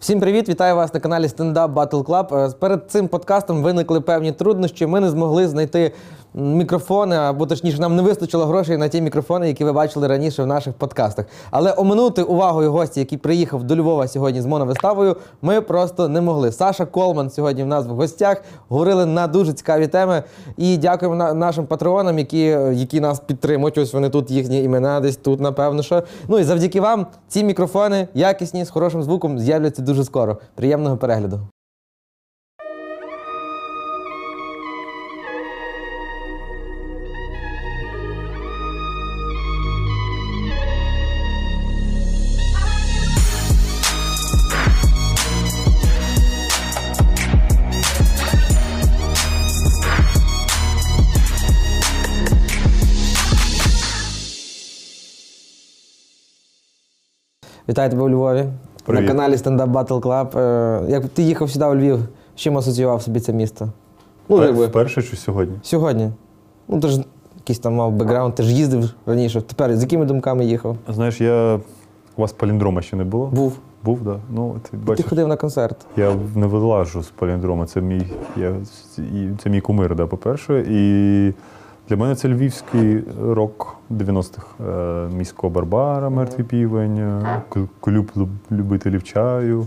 Всім привіт! Вітаю вас на каналі Stand Up Battle Club. Е, Перед цим подкастом виникли певні труднощі. Ми не змогли знайти мікрофони, або точніше, нам не вистачило грошей на ті мікрофони, які ви бачили раніше в наших подкастах. Але оминути увагою гості, який приїхав до Львова сьогодні з моновиставою, ми просто не могли. Саша Колман сьогодні в нас в гостях говорили на дуже цікаві теми. І дякуємо нашим патреонам, які, які нас підтримують. Ось вони тут їхні імена, десь тут, напевно, що. Ну і завдяки вам ці мікрофони якісні з хорошим звуком з'являться дуже скоро. Приємного перегляду. Вітаю тебе у Львові Привіт. на каналі Stand Up Battle Club. Е, Як ти їхав сюди у Львів, з чим асоціював собі це місто? Ну, якби, Вперше чи сьогодні? сьогодні. Ну, ти ж якийсь там мав бекграунд, ти ж їздив раніше. Тепер з якими думками їхав? Знаєш, я. У вас паліндрома ще не було? Був. Був, так. Да. Ну, ти Ти ходив на концерт. я не вилажу з паліндрома. Це мій, я, це мій кумир, да, по-перше. І для мене це львівський рок 90-х. Е, Міського Барбара, мертвий півень, е, клуб любителів чаю.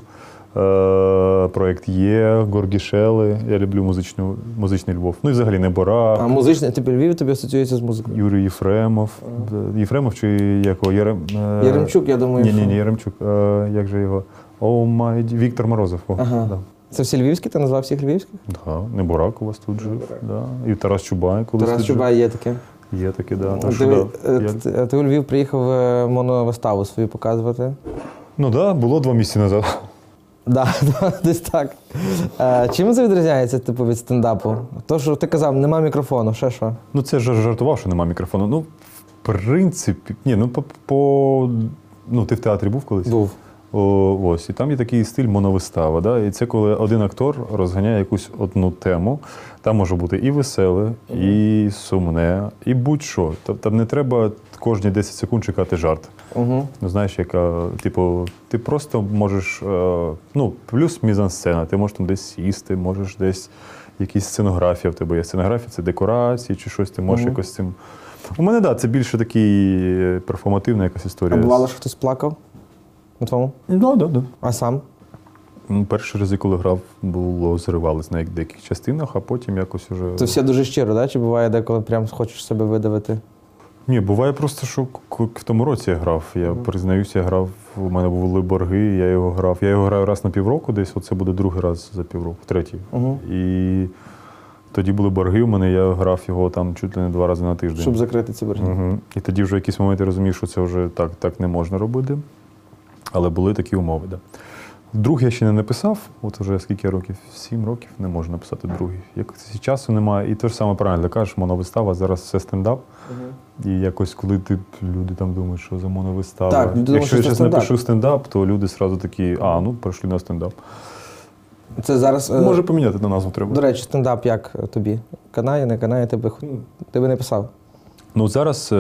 е, Проєкт Є, Горгішели. Я люблю музичну, музичний Львів. Ну і взагалі Неборак. А музичний типу Львів тобі асоціюється з музикою? Юрій Єфремов. Єфремов чи якого? Єрем... Яремчук, я думаю. Ні, ні, ні, Яремчук. Е, як же його? О, май Віктор Морозов. Ага. да. Це всі львівські, ти назвав всіх львівських? Да, Неборак у вас тут жив. Да. І Тарас Чубай колись Тарас тут жив. Чубай є таке. Є таке, да. Так що, да. е, ти- ти у Львів приїхав е, моновиставу свою показувати. Ну так, да, було два місяці назад. Да, да, десь так. Е, чим це відрізняється типу, від стендапу? То, що ти казав, нема мікрофону, ще що? Ну це ж жартував, що немає мікрофону. Ну, в принципі, ні, ну по, по ну ти в театрі був колись? Був. О, ось, і там є такий стиль моновистава. Да? І це коли один актор розганяє якусь одну тему. Там може бути і веселе, і сумне, і будь-що. Тобто не треба кожні 10 секунд чекати жарт. Угу. Ну, знаєш, яка, типу, ти просто можеш, е, ну, плюс мізансцена, ти можеш там десь сісти, можеш десь якісь сценографія в тебе є. Сценографія це декорації чи щось, ти можеш Мгм. якось з цим. У мене, так, да, це більше такий е, перформативна якась А історія. бувало, що хтось плакав на твому? Да, да, да. А сам? Ну, Перші рази, коли грав, було зривалось на деяких частинах, а потім якось уже. Це все дуже щиро, да? чи буває деколи прям хочеш себе видавити? Ні, буває просто, що в тому році я грав. Я признаюся, я грав, у мене були борги, я його грав. Я його граю раз на півроку, десь оце буде другий раз за півроку, третій. Угу. І тоді були борги у мене, я грав його там чуть ли не два рази на тиждень. Щоб закрити ці борги. Угу. І тоді вже в якийсь момент я розумів, що це вже так, так не можна робити. Але були такі умови. Да. Друг я ще не написав, от вже скільки років? Сім років не можу написати другий. Як часу немає, і те ж саме правильно кажеш, моновистава, зараз все стендап. І якось, коли ти люди там думають, що за моновистава. Так, Якщо що я зараз напишу стендап, то люди одразу такі, а, ну прийшли на стендап. Це зараз. е, Може поміняти на назву треба. До речі, стендап як тобі? Канає, не канає, тебе, ти би не писав. Ну зараз е,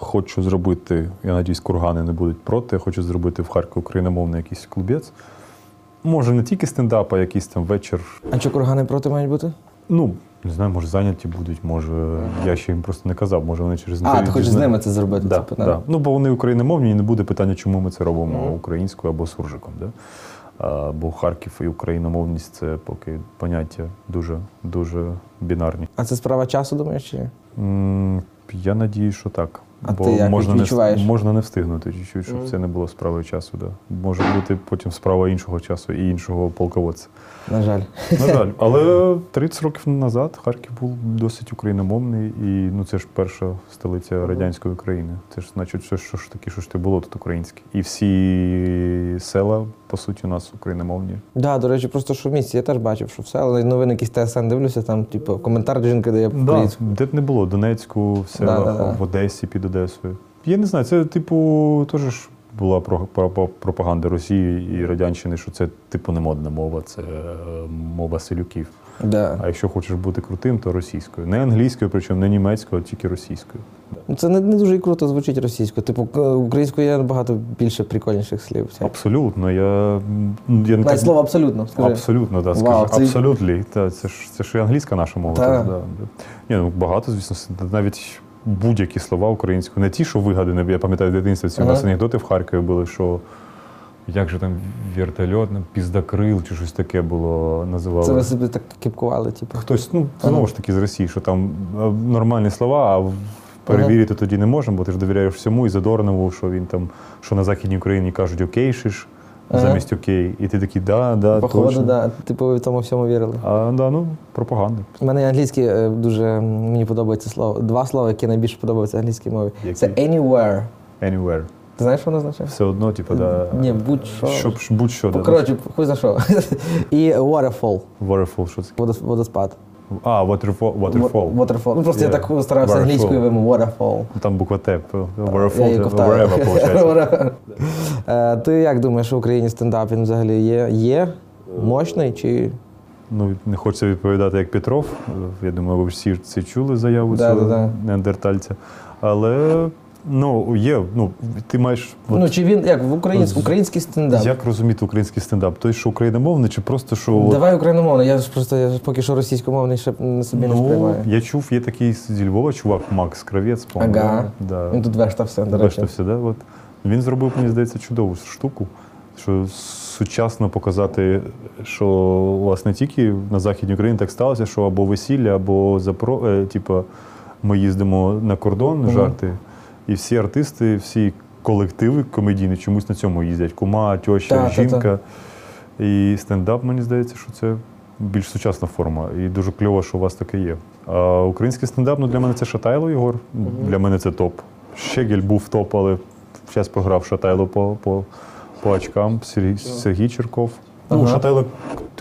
хочу зробити, я надіюсь, кургани не будуть проти. Я хочу зробити в Харкові україномовний якийсь клубець. Може, не тільки стендап, а якийсь там вечір. А чи кургани проти мають бути? Ну, не знаю, може зайняті будуть, може. Я ще їм просто не казав, може вони через А, ти хочеш з ними це зробити? Да, типу, да. Ну, бо вони україномовні, і не буде питання, чому ми це робимо Мгм. українською або суржиком. Да? А, бо Харків і україномовність це поки поняття дуже, дуже бінарні. А це справа часу, думаєш, чи? Я надію, що так. А Бо ти як можна, не, відчуваєш? вс- можна не встигнути чуть-чуть, щоб Мгм. це не було справою часу. Да. Може бути потім справа іншого часу і іншого полководця. На жаль. На жаль. Але 30 років назад Харків був досить україномовний, і ну це ж перша столиця радянської України. Це ж значить, що, що ж таке, що ж ти було тут українське. І всі села, по суті, у нас україномовні. Да, до речі, просто що в місті я теж бачив, що все, але новини якісь ТСН дивлюся, там, типу, коментар жінка дає Да, де б не було, Донецьку, в селах, Да-да-да. в Одесі під Одесою. Я не знаю, це, типу, теж ж була про- про- про- пропаганда Росії і Радянщини, що це, типу, не модна мова, це е, мова селюків. Да. А якщо хочеш бути крутим, то російською. Не англійською, причому не німецькою, а тільки російською. Ну, Це не, не дуже і круто звучить російською. Типу, українською є набагато більше прикольніших слів. Абсолютно. Я, я не слово абсолютно. Скажи. Абсолютно, да, Вау, це- Абсолютно. Та, це, ж, це ж і англійська наша мова. Та. теж, Да. Ні, ну, багато, звісно, навіть будь-які слова українською. Не ті, що вигадані, я пам'ятаю в дитинстві, ці у нас анекдоти в Харкові були, що як же там вертольот, ну, піздакрил чи щось таке було, називали. Це ви собі так кіпкували, типу. Хтось, ну, Ага. знову ж таки, з Росії, що там нормальні слова, а перевірити тоді не можемо, бо ти ж довіряєш всьому і Задорнову, що він там, що на Західній Україні кажуть окейшиш Ага. Замість окей. І ти такий, да, да, Походу, точно. да. Типу, ви в тому всьому вірили. А, да, ну, пропаганда. У мене англійський е, дуже мені подобається слово. Два слова, які найбільше подобаються англійській мові. Які? Це anywhere. Anywhere. Ти знаєш, що воно означає? Все одно, типу, да. Ні, будь-що. Щоб будь-що. Да. Коротше, хуй за що. І waterfall. Waterfall, що це? Водоспад. А, waterfall. waterfall. Waterfall. Ну просто я так старався англійською вимовити. Waterfall. Там буква Т. Waterfall, wherever, виходить. Е, Ти як думаєш, в Україні стендап він взагалі є? Є? Мощний чи. Ну, не хочеться відповідати як Петров. Я думаю, ви всі це чули заяву Да, цього да, да. неандертальця. Але ну, є, ну, ти маєш. от, Ну чи він як в українсь... Український стендап? Як розуміти український стендап? Той, що україномовний, чи просто що. Давай україномовно. Я ж просто я ж поки що російськомовний ще не собі не ну, сприймаю. я чув, є такий зі Львова чувак Макс Кравець, по-моєму. Ага. Да. Він тут вештався, до речі. Вештався, да? От. Він зробив, мені здається, чудову штуку, що сучасно показати, що у вас не тільки на Західній Україні так сталося, що або весілля, або запро... типу, ми їздимо на кордон, Мгм. жарти, і всі артисти, всі колективи комедійні чомусь на цьому їздять. Кума, тьоща, Та, та, та. жінка. І стендап, мені здається, що це більш сучасна форма. І дуже кльово, що у вас таке є. А український стендап, ну для мене це Шатайло Єгор. Для мене це топ. Щегель був топ, але зараз програв Шатайло по, по, по очкам. Сергій, Сергій Черков. Ну, Ага. Шатайло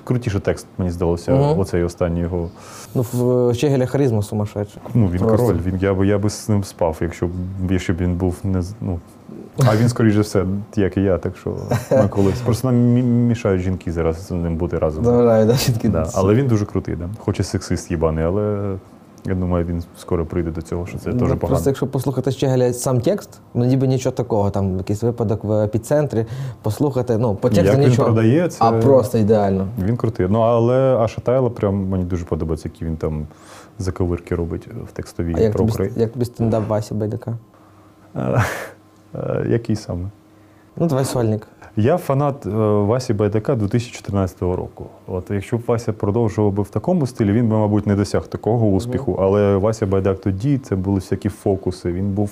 крутіший текст, мені здалося, Мгм. оцей останній його. Ну, в Щегеля харизма сумасшедша. Ну, він Просто. король. Він, я, би, я би з ним спав, якщо б, якщо б він був не з- ну. А він, скоріш за все, як і я, так що ми колись. Просто нам мі- мішають жінки зараз з ним бути разом. Заважаю, да, жінки. Да. Але він дуже крутий, да. хоч і сексист їбаний, але я думаю, він скоро прийде до цього, що це Ну, теж Просто погано. якщо послухати Щегеля сам текст, ну ніби нічого такого, там якийсь випадок в епіцентрі, послухати, ну, по тексту Як він нічого. продає, це А просто ідеально. він крутий. Ну але Аша Тайла прям мені дуже подобається, які він там заковирки робить в текстовій А як про тобі, як тобі стендап Васі Байдака? Який саме? Ну, давай сольник. Я фанат е, Васі Байдака 2014 року. От якщо б Вася продовжував би в такому стилі, він би, мабуть, не досяг такого успіху. Але Вася Байдак тоді це були всякі фокуси. Він був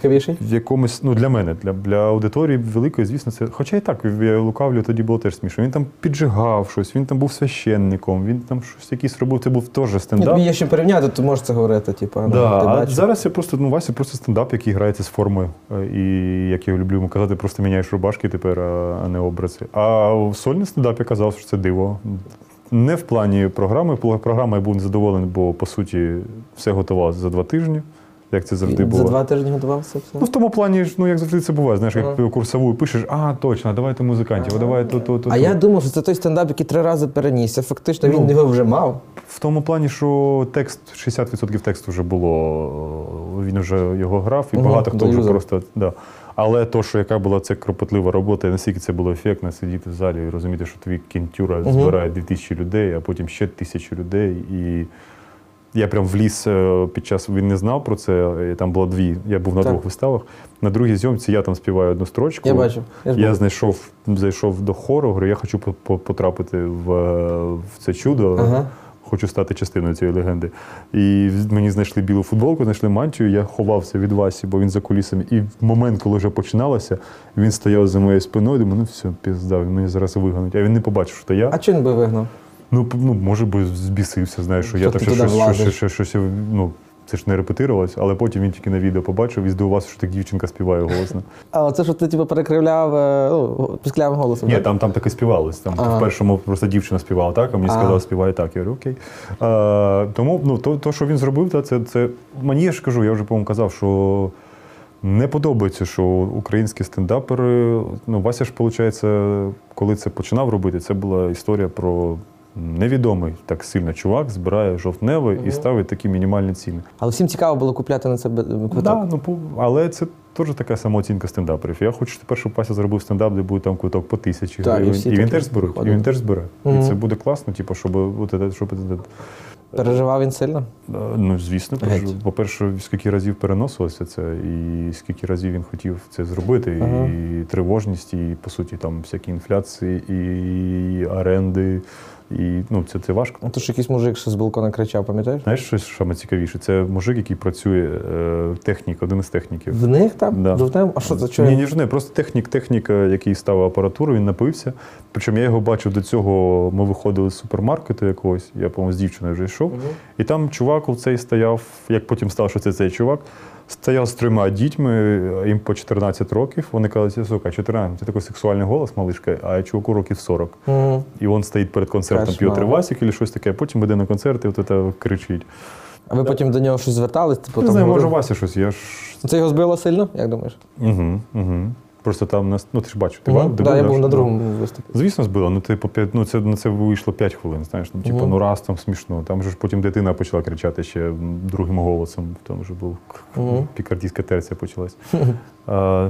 Цікавіший? в якомусь, ну для мене, для, для аудиторії великої, звісно, це. Хоча і так, я лукавлю, тоді було теж смішно. Він там піджигав щось, він там був священником, він там щось якийсь робив. Це був теж стендап. тобі є що порівняти, ти можеш це говорити, типу, ну, Да, ти а бачиш. зараз я просто ну Вася просто стендап, який грається з формою. Е, І як я люблю йому казати, просто міняєш рубашки тепер, а не образи. А в сольний стендап я казав, що це диво. Не в плані програми. Програма я був незадоволений, бо по суті все готувалося за два тижні, як це завжди За було. два тижні готувався все? Ну, в тому плані, ну як завжди це буває. Знаєш, як Ага. курсову пишеш, а точно, давайте музикантів, а давай то, то, то. А я думав, що це той стендап, який три рази перенісся. Фактично він Ну, його вже мав. В тому плані, що текст, 60% тексту вже було, він вже його грав, і багато хто вже просто. Да. Але то, що яка була це кропотлива робота, і наскільки це було ефектно сидіти в залі і розуміти, що твій кінтюра збирає 2000 людей, а потім ще тисячу людей. І я прям вліз е, під час, він не знав про це, там було дві. Я був на Так. двох виставах. На другій зйомці я там співаю одну строчку. Я бачив. Я Я знайшов, зайшов до хору, говорю, я хочу по- по- потрапити в, е, в це чудо. Ага. Хочу стати частиною цієї легенди. І мені знайшли білу футболку, знайшли мантію. Я ховався від Васі, бо він за кулісами. І в момент, коли вже починалося, він стояв за моєю спиною. Думаю, ну все, пізда, він мені зараз вигонить. А він не побачив, що я. А він би вигнав? Ну, ну може би збісився, знаєш, що я Що там щось, щось, щось, щось, ну. Це ж не репетирувалось, але потім він тільки на відео побачив і здивувався, що так дівчинка співає голосно. А це що ти типу, перекривляв е, ну, пісклявим голосом. Ні, там, там таке співалось. Там в першому просто дівчина співала так, а мені А. сказали, співай так. Я говорю, окей. А, тому ну, то, то, що він зробив, та, це, це мені я ж кажу, я вже по-моєму казав, що не подобається, що українські стендапери. Ну, Вася ж, виходить, коли це починав робити, це була історія про невідомий так сильно чувак збирає жовтневий і ставить такі мінімальні ціни. Але всім цікаво було купляти на це квиток. Да, ну, але це теж така самооцінка стендаперів. Я хочу тепер, щоб Пася зробив стендап, де буде там квиток по тисячі Так, гривень. І, він теж збере. І він теж збере. І це буде класно, типу, щоб, от, щоб Переживав він сильно? Е, Ну, звісно, Геть. по-перше, скільки разів переносилося це, і скільки разів він хотів це зробити, Ага. і тривожність, і по суті там всякі інфляції, і оренди. І ну, це, це важко. А то ж якийсь мужик ще з балкона кричав, пам'ятаєш? Знаєш, що саме цікавіше? Це мужик, який працює е, технік, один із техніків. В них там? Да. Жовтневим? А що це? Чого? Ні, ні, ж не, просто технік, технік, е, який ставив апаратуру, він напився. Причому я його бачив до цього. Ми виходили з супермаркету якогось, я, по-моєму, з дівчиною вже йшов. І там чувак у цей стояв, як потім став, що це цей чувак, стояв з трьома дітьми, їм по 14 років. Вони кажуть, сука, 14, це такий сексуальний голос, малишка, а чуваку років 40. Угу. І він стоїть перед концертом, П'єтр. Васік або щось таке, а потім йде на концерт і от це кричить. А ви потім до нього щось звертались? Типу, Не знаю, може? Вася щось, я ж. Це його збило сильно, як думаєш? Угу, угу. Просто там нас, ну ти ж бачив, ти бачив? Да, я був на ну, другому виступі. Звісно, збило. Ну, типу, ну, це, на це вийшло 5 хвилин, знаєш. Ну, типу, ну раз там смішно. Там же ж потім дитина почала кричати ще другим голосом. Там вже був пікардійська терція почалась.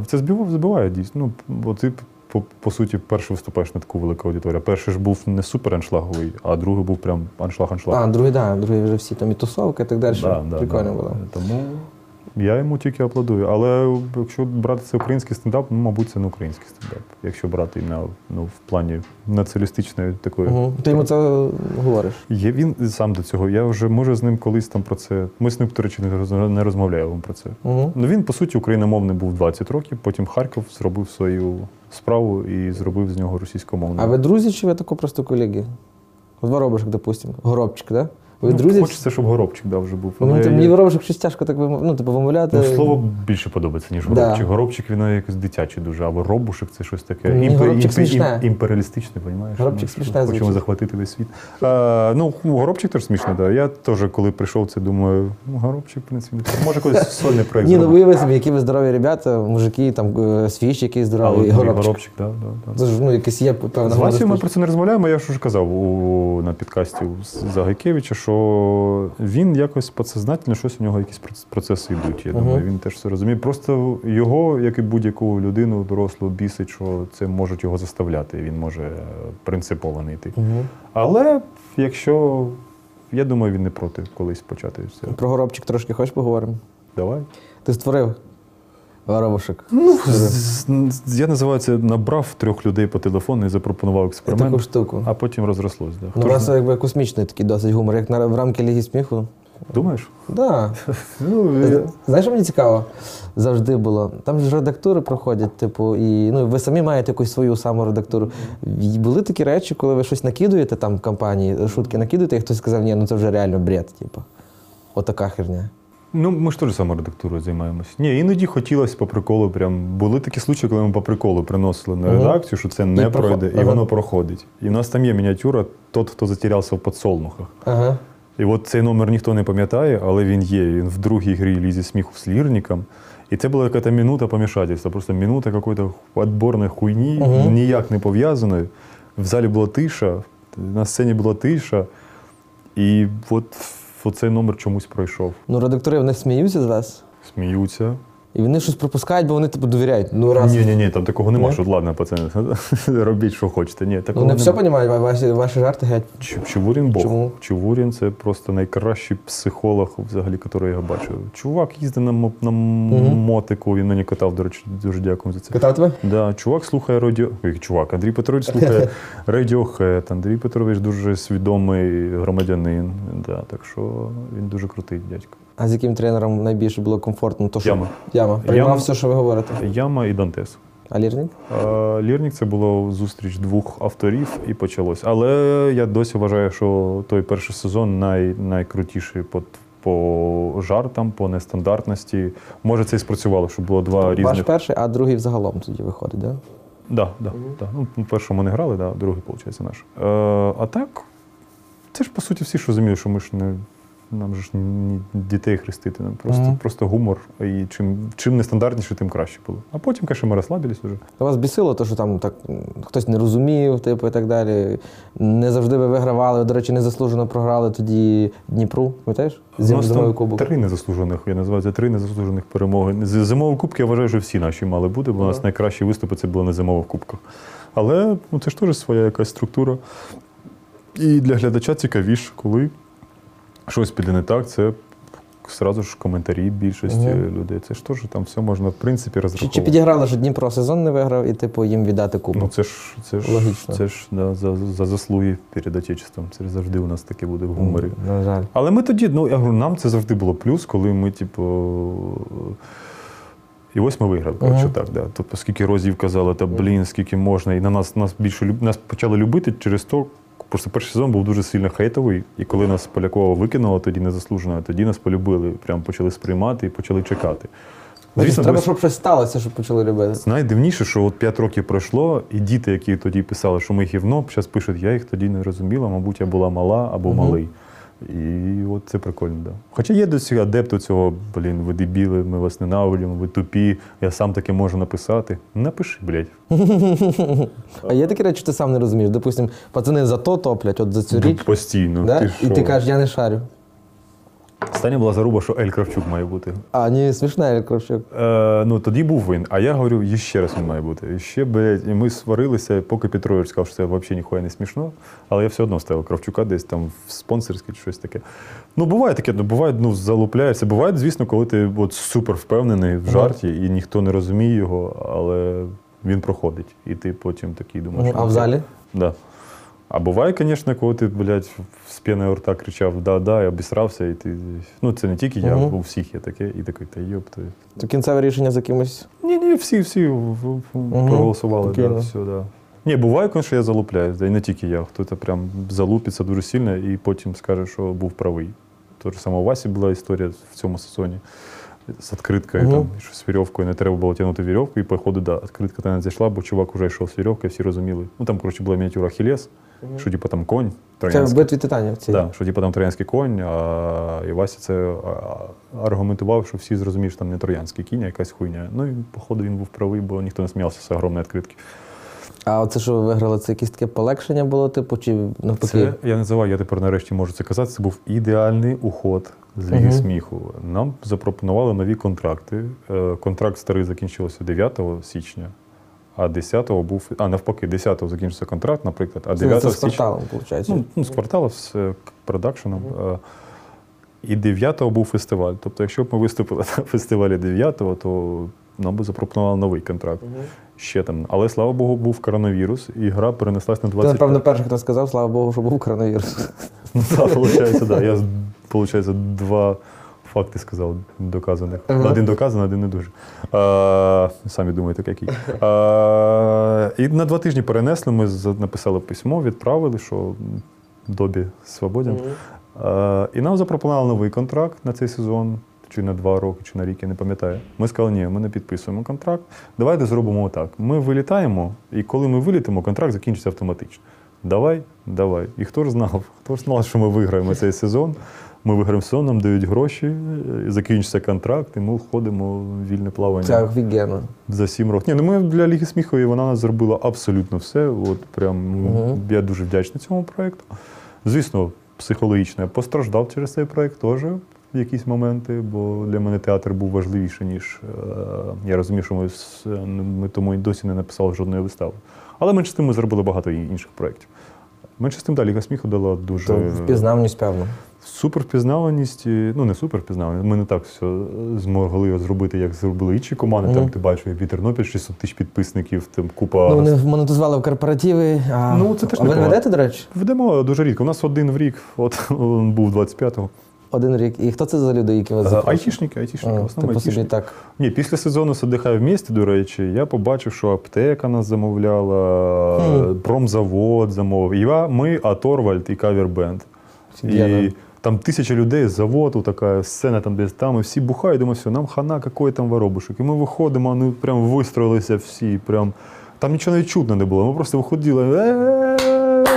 Це збиває, збиває дійсно. Ну, бо ти, по, по суті, перший виступаєш на таку велику аудиторію. Перший ж був не супер аншлаговий, а другий був прям аншлаг-аншлаг. А, другий, да, другий вже всі там і тусовка, і так далі. Да, да, Прикольно да. було. Тому я йому тільки аплодую. Але якщо брати це український стендап, ну, мабуть, це не український стендап. Якщо брати на, ну, в плані націоналістичної такої. Угу. Ти йому це говориш. Є він сам до цього. Я вже може з ним колись там про це. Ми з ним, до речі, не розмовляємо про це. Угу. Ну він, по суті, україномовний був 20 років, потім Харків зробив свою справу і зробив з нього російськомовний. А ви друзі чи ви тако просто колеги? Воробушек, допустимо. Горобчик, да? Ви ну, друзі? Хочеться, щоб горобчик да, вже був. Ну, я- мені Воробушек щось тяжко так вимов- ну, типу, вимовляти. Ну, слово більше подобається, ніж Да. горобчик. Горобчик він якось дитячий дуже, а воробушек це щось таке. Мені горобчик смішне. імперіалістичне, розумієш? Горобчик смішне Хочемо захватити весь світ. А, ну, горобчик теж смішно, так. Да. Я теж, коли прийшов, це думаю, ну, горобчик, в принципі, може колись сольний проєкт. Ні, ну зробити. собі, які ви здорові ребята, мужики, там е, свіч, який здоровий, горобчик, горобчик. да, да, да. Це ж ну, якийсь є певна З ми про це не розмовляємо. Я ж уже казав на підкасті у Загайкевича, що він якось підсознательно, щось у нього якісь процеси йдуть. Я Мгм. думаю, він теж це розуміє. Просто його, як і будь-яку людину дорослу, бісить, що це можуть його заставляти. Він може принципово не йти. Мгм. Але якщо я думаю, він не проти колись почати це. Про горобчик трошки хочеш поговоримо? Давай. Ти створив горобушек. Ну, я називаю це набрав трьох людей по телефону і запропонував експеримент, Таку штуку. а потім розрослось. Да. Ну, ж якби космічний такий досить гумор, як на, в рамки Ліги сміху. Думаєш? Да. Ну, Знаєш, що мені цікаво? Завжди було. Там ж редактури проходять, типу, і ну, ви самі маєте якусь свою саморедактуру. І Були такі речі, коли ви щось накидуєте там в компанії, шутки накидуєте, і хтось сказав, ні, ну це вже реально бред, типу. Отака херня. Ну, ми ж теж саморедактурою займаємось. Ні, іноді хотілося по приколу. Прям були такі случаї, коли ми по приколу приносили на редакцію, що це не І проход- пройде, і ага. воно проходить. І в нас там є мініатюра Тот, хто затерявся в подсолнухах. Ага. І от цей номер ніхто не пам'ятає, але він є. Він в другій грі лізі сміху з лірником. І це була якась минута помішательства, просто минута якоїсь відборної хуйні, Мгм. ніяк не пов'язаної. В залі була тиша, на сцені була тиша. І от цей номер чомусь пройшов. Ну, редактори вони сміються з вас, Сміються. І вони щось пропускають, бо вони типу довіряють. Ну, раз. Ні, ні, ні, там такого нема, що ладно, пацани, робіть, що хочете. Ні, такого нема. все розуміють, ваші, ваші жарти геть. Чу- Чувурін Бог. Чому? Чувурін це просто найкращий психолог, взагалі, якого я бачив. Чувак їздить на, мо- на Мгм. мотику, він мені катав, до речі, дуже дякую за це. Катав тебе? Да, чувак слухає радіо. Ой, Чувак, Андрій Петрович слухає Radiohead. Андрій Петрович дуже свідомий громадянин. Да, так що він дуже крутий дядько. А з яким тренером найбільше було комфортно? То, що... Яма. Яма. Приймав Яма. все, що ви говорите. Яма і Дантес. А лірник? Е, Лірнік це було зустріч двох авторів і почалось. Але я досі вважаю, що той перший сезон най, найкрутіший по, по жартам, по нестандартності. Може, це і спрацювало, що було два Ваш різних. перший, а другий взагалом тоді виходить, так? Да? Да, да, да. Ну, першого ми не грали, да, другий, виходить, наш. Е, а так, це ж по суті всі ж розуміли, що ми ж не, нам же ж ні дітей хрестити. Нам просто, Мгм. просто гумор. І чим, чим нестандартніше, тим краще було. А потім, звісно, ми розслабились уже. Вас бісило, то, що там так хтось не розумів, типу, і так далі. Не завжди ви вигравали. До речі, незаслужено програли тоді Дніпру. У нас Зимовий кубок. три незаслужених, я називаю це три незаслужених перемоги. З- Зимові кубки, я вважаю, що всі наші мали бути, бо у нас найкращі виступи це були на зимових кубках. Але ну, це ж теж своя якась структура. І для глядача цікавіше, коли щось піде не так, це зразу ж коментарі більшості Мгм. людей. Це ж теж там все можна, в принципі, Чи, розраховувати. чи підіграли, що Дніпро сезон не виграв, і типу їм віддати кубок? Ну, це ж, це ж, Логічно. Це ж да, за, за заслуги перед Отечеством. Це завжди у нас таке буде в гуморі. На жаль. Але ми тоді, ну я говорю, нам це завжди було плюс, коли ми, типу. І ось ми виграли, коротше, Ага. так. Да. Тобто, скільки разів казали, та блін, скільки можна. І на нас, нас більше нас почали любити через то. Просто перший сезон був дуже сильно хейтовий, і коли нас Полякова викинуло тоді незаслужено, тоді нас полюбили, прям почали сприймати і почали чекати. Звісно, треба, без- щоб щось сталося, щоб почали любити. Найдивніше, що от 5 років пройшло, і діти, які тоді писали, що ми гівно, зараз пишуть, я їх тоді не розуміла, мабуть, я була мала або малий. І от це прикольно, да. Хоча є досі адепти цього, блін, ви дебіли, ми вас ненавидимо, ви тупі, я сам таке можу написати. Напиши, блядь. А є такі речі, ти сам не розумієш. Допустим, пацани за то топлять, от за цю річ. Постійно. да? Ти і ти кажеш, я не шарю. Остання була заруба, що Ель Кравчук має бути. А, ні, смішна Ель Кравчук. Е, ну, тоді був він, а я говорю, і ще раз він має бути. І ще, блядь, і ми сварилися, поки Петрович сказав, що це взагалі ніхуя не смішно, але я все одно ставив Кравчука десь там в спонсорське чи щось таке. Ну, буває таке, ну, буває, ну, залупляється. Буває, звісно, коли ти от, супер впевнений в жарті і ніхто не розуміє його, але він проходить. І ти потім такий думаєш. А в «Ну, залі? Да. А буває, звісно, коли ти, блядь, з п'яної рта кричав да-да, і обісрався, і ти. Ну, це не тільки я, Мгм. у всіх є таке, і такий, та йоп, ти. То кінцеве рішення за кимось. Ні, ні, всі, всі в- в- проголосували. Окей, Да, ну. все, да. Ні, буває, звісно, я залупляюсь, да, і не тільки я. Хтось прям залупиться дуже сильно і потім скаже, що був правий. То ж саме у Васі була історія в цьому сезоні з відкриткою, Мгм. там, що з вірьовкою не треба було тягнути вірьовку, і по ходу, да, відкритка та не зайшла, бо чувак вже йшов з вірьовкою, всі розуміли. Ну там, коротше, була мініатюра Ахілес, що типу там конь. Це в троянський. битві титанів. Ці. Да, що типу там троянський конь, а і Вася це аргументував, що всі зрозуміють, що там не троянський кінь, а якась хуйня. Ну і походу він був правий, бо ніхто не сміявся з огромної відкритки. А оце, що ви виграли, це якесь таке полегшення було, типу, чи навпаки? Це я називаю, я тепер нарешті можу це казати. Це був ідеальний уход з ліги Мгм. сміху. Нам запропонували нові контракти. Е, Контракт старий закінчився 9 січня. А 10-го був, а навпаки, 10-го закінчився контракт, наприклад, а Це, 9 це з кварталом, виходить. Ну, ну, з кварталу, з е, продакшеном. Е, І 9-го був фестиваль. Тобто, якщо б ми виступили на фестивалі 9-го, то нам би запропонували новий контракт. Ще там. Але слава Богу, був коронавірус, і гра перенеслась на Ти, 20. напевно, перший, хто сказав, слава Богу, що був коронавірус. Ну, так, виходить, да. Я, виходить, два факти сказав доказаних. Ага. Один доказаний, один не дуже. А, самі думаєте, який. А, і на два тижні перенесли, ми написали письмо, відправили, що добі свободен. А, і нам запропонували новий контракт на цей сезон. Чи на два роки, чи на рік, я не пам'ятаю. Ми сказали, ні, ми не підписуємо контракт. Давайте зробимо отак. Ми вилітаємо, і коли ми вилітимо, контракт закінчиться автоматично. Давай, давай. І хто ж знав? Хто ж знав, що ми виграємо цей сезон? Ми виграємо сезон, нам дають гроші, е, закінчиться контракт, і ми входимо в вільне плавання Це офігенно. за сім років. Ні, ну ми для Ліги сміху, і вона нас зробила абсолютно все. От прям ну, Мгм. я дуже вдячний цьому проєкту. Звісно, психологічно я постраждав через цей проєкт теж в якісь моменти, бо для мене театр був важливіший, ніж е, я розумію, що ми, ми тому і досі не написали жодної вистави. Але менше з тим ми зробили багато інших проєктів. Менше з тим, да, Ліга сміху дала дуже То впізнавність, певно. Супервпізнаваність, ну не супервпізнаваність, ми не так все змогли зробити, як зробили інші команди. Мгм. Там ти бачив, як Вітер Нопіль, 600 тисяч підписників, там купа. Ну, вони монетизували в корпоративи. А, Ну, це теж а ви не ведете, до речі? Ведемо дуже рідко. У нас один в рік, от він був 25-го. Один рік. І хто це за люди, які вас Е, запрошують? Айтішники, айтішники, в основному Типу так. Ні, після сезону «Садихай в місті, до речі, я побачив, що аптека нас замовляла, Хм. промзавод замовив. І я, ми, Аторвальд і кавербенд. І там тисяча людей, завод, така сцена там десь там, і всі бухають, думаю, все, нам хана, який там воробушок. І ми виходимо, ну прям вистроїлися всі. Прям, там нічого навіть чутно не було. Ми просто виходили.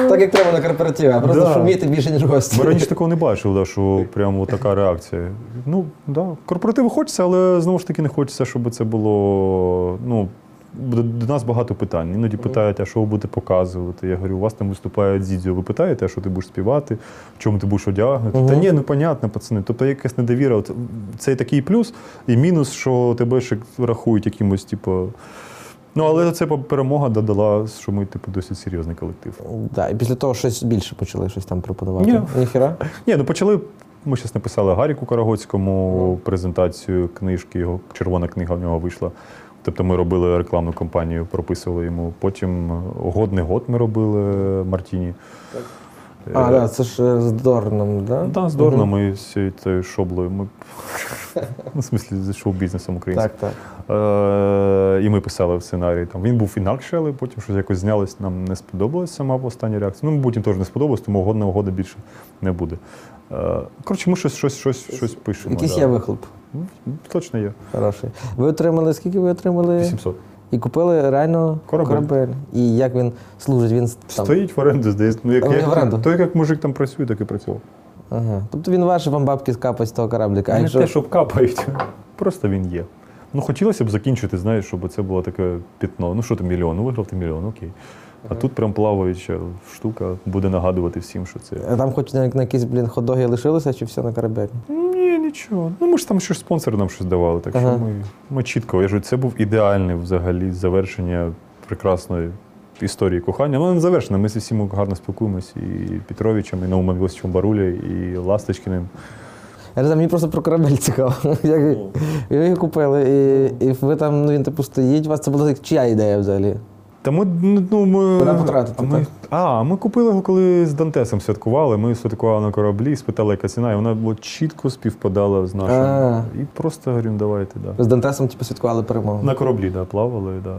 Так як треба на корпоративі, а просто Да. шуміти більше, ніж гості. Ми раніше такого не бачили, да, що прямо така реакція. Ну, да, корпоративи хочеться, але знову ж таки не хочеться, щоб це було. Ну, до, нас багато питань. Іноді питають, а що ви будете показувати. Я говорю, у вас там виступає Дзідзьо, ви питаєте, а що ти будеш співати, в чому ти будеш одягнути. Та ні, ну понятно, пацани. Тобто якась недовіра. От, це такий плюс, і мінус, що тебе ще рахують якимось, типу. Ну, але це перемога додала, що ми, типу, досить серйозний колектив. Да, і після того щось більше почали щось там пропонувати. Ні. Ніхіра? Ні, ну почали. Ми зараз написали Гаріку Карагоцькому презентацію книжки, його червона книга в нього вийшла. Тобто ми робили рекламну кампанію, прописували йому. Потім год не год ми робили Мартіні. А, Е, да, це ж е, з Дорном, да? Да, з Дорно ми з цією шоблою. Ми... Ну, в смислі, з шоу-бізнесом українським. Так, так. Е, і ми писали в сценарії. Там він був інакше, але потім щось якось знялось, нам не сподобалось сама остання реакція. Ну, потім теж не сподобалось, тому годна угода більше не буде. Е, коротше, ми щось, щось, щось, щось пишемо. Якийсь да. є вихлоп. Ну, Точно є. Хороший. Ви отримали, скільки ви отримали? 800. І купили реально Корабель. І як він служить? Він там. Стоїть в оренду, здається. Ну, як, як, в оренду? той, як мужик там працює, так і працював. Ага. Тобто він ваш, вам бабки скапать з того кораблика. А не якщо... те, щоб капають, просто він є. Ну, хотілося б закінчити, знаєш, щоб це було таке пітно. Ну, що ти мільйон? Ну, виграв ти мільйон, окей. А тут прям плаваюча штука буде нагадувати всім, що це. А Там хоч на, на якісь, блін, хот-доги лишилися, чи все на корабель? Ні, нічого. Ну ми ж там ще ж спонсори нам щось давали, так Ага. що ми, ми чітко. Я ж говорю, це був ідеальний взагалі завершення прекрасної історії кохання. Ну, не завершена. Ми зі всіма гарно спілкуємось і Петровичем, і Наумом Йосичем Баруля, і Ласточкіним. Я не знаю, мені просто про корабель цікаво. Як ви ви його купили, і, і ви там, ну він типу стоїть. У вас це була чия ідея взагалі? Та ми, ну, ми, Куди потратити, а ми, так? а, ми купили його, коли з Дантесом святкували. Ми святкували на кораблі, спитали, яка ціна, і вона от чітко співпадала з нашим. А. І просто говоримо, давайте, да. З Дантесом типу, святкували перемогу. На кораблі да, плавали, да,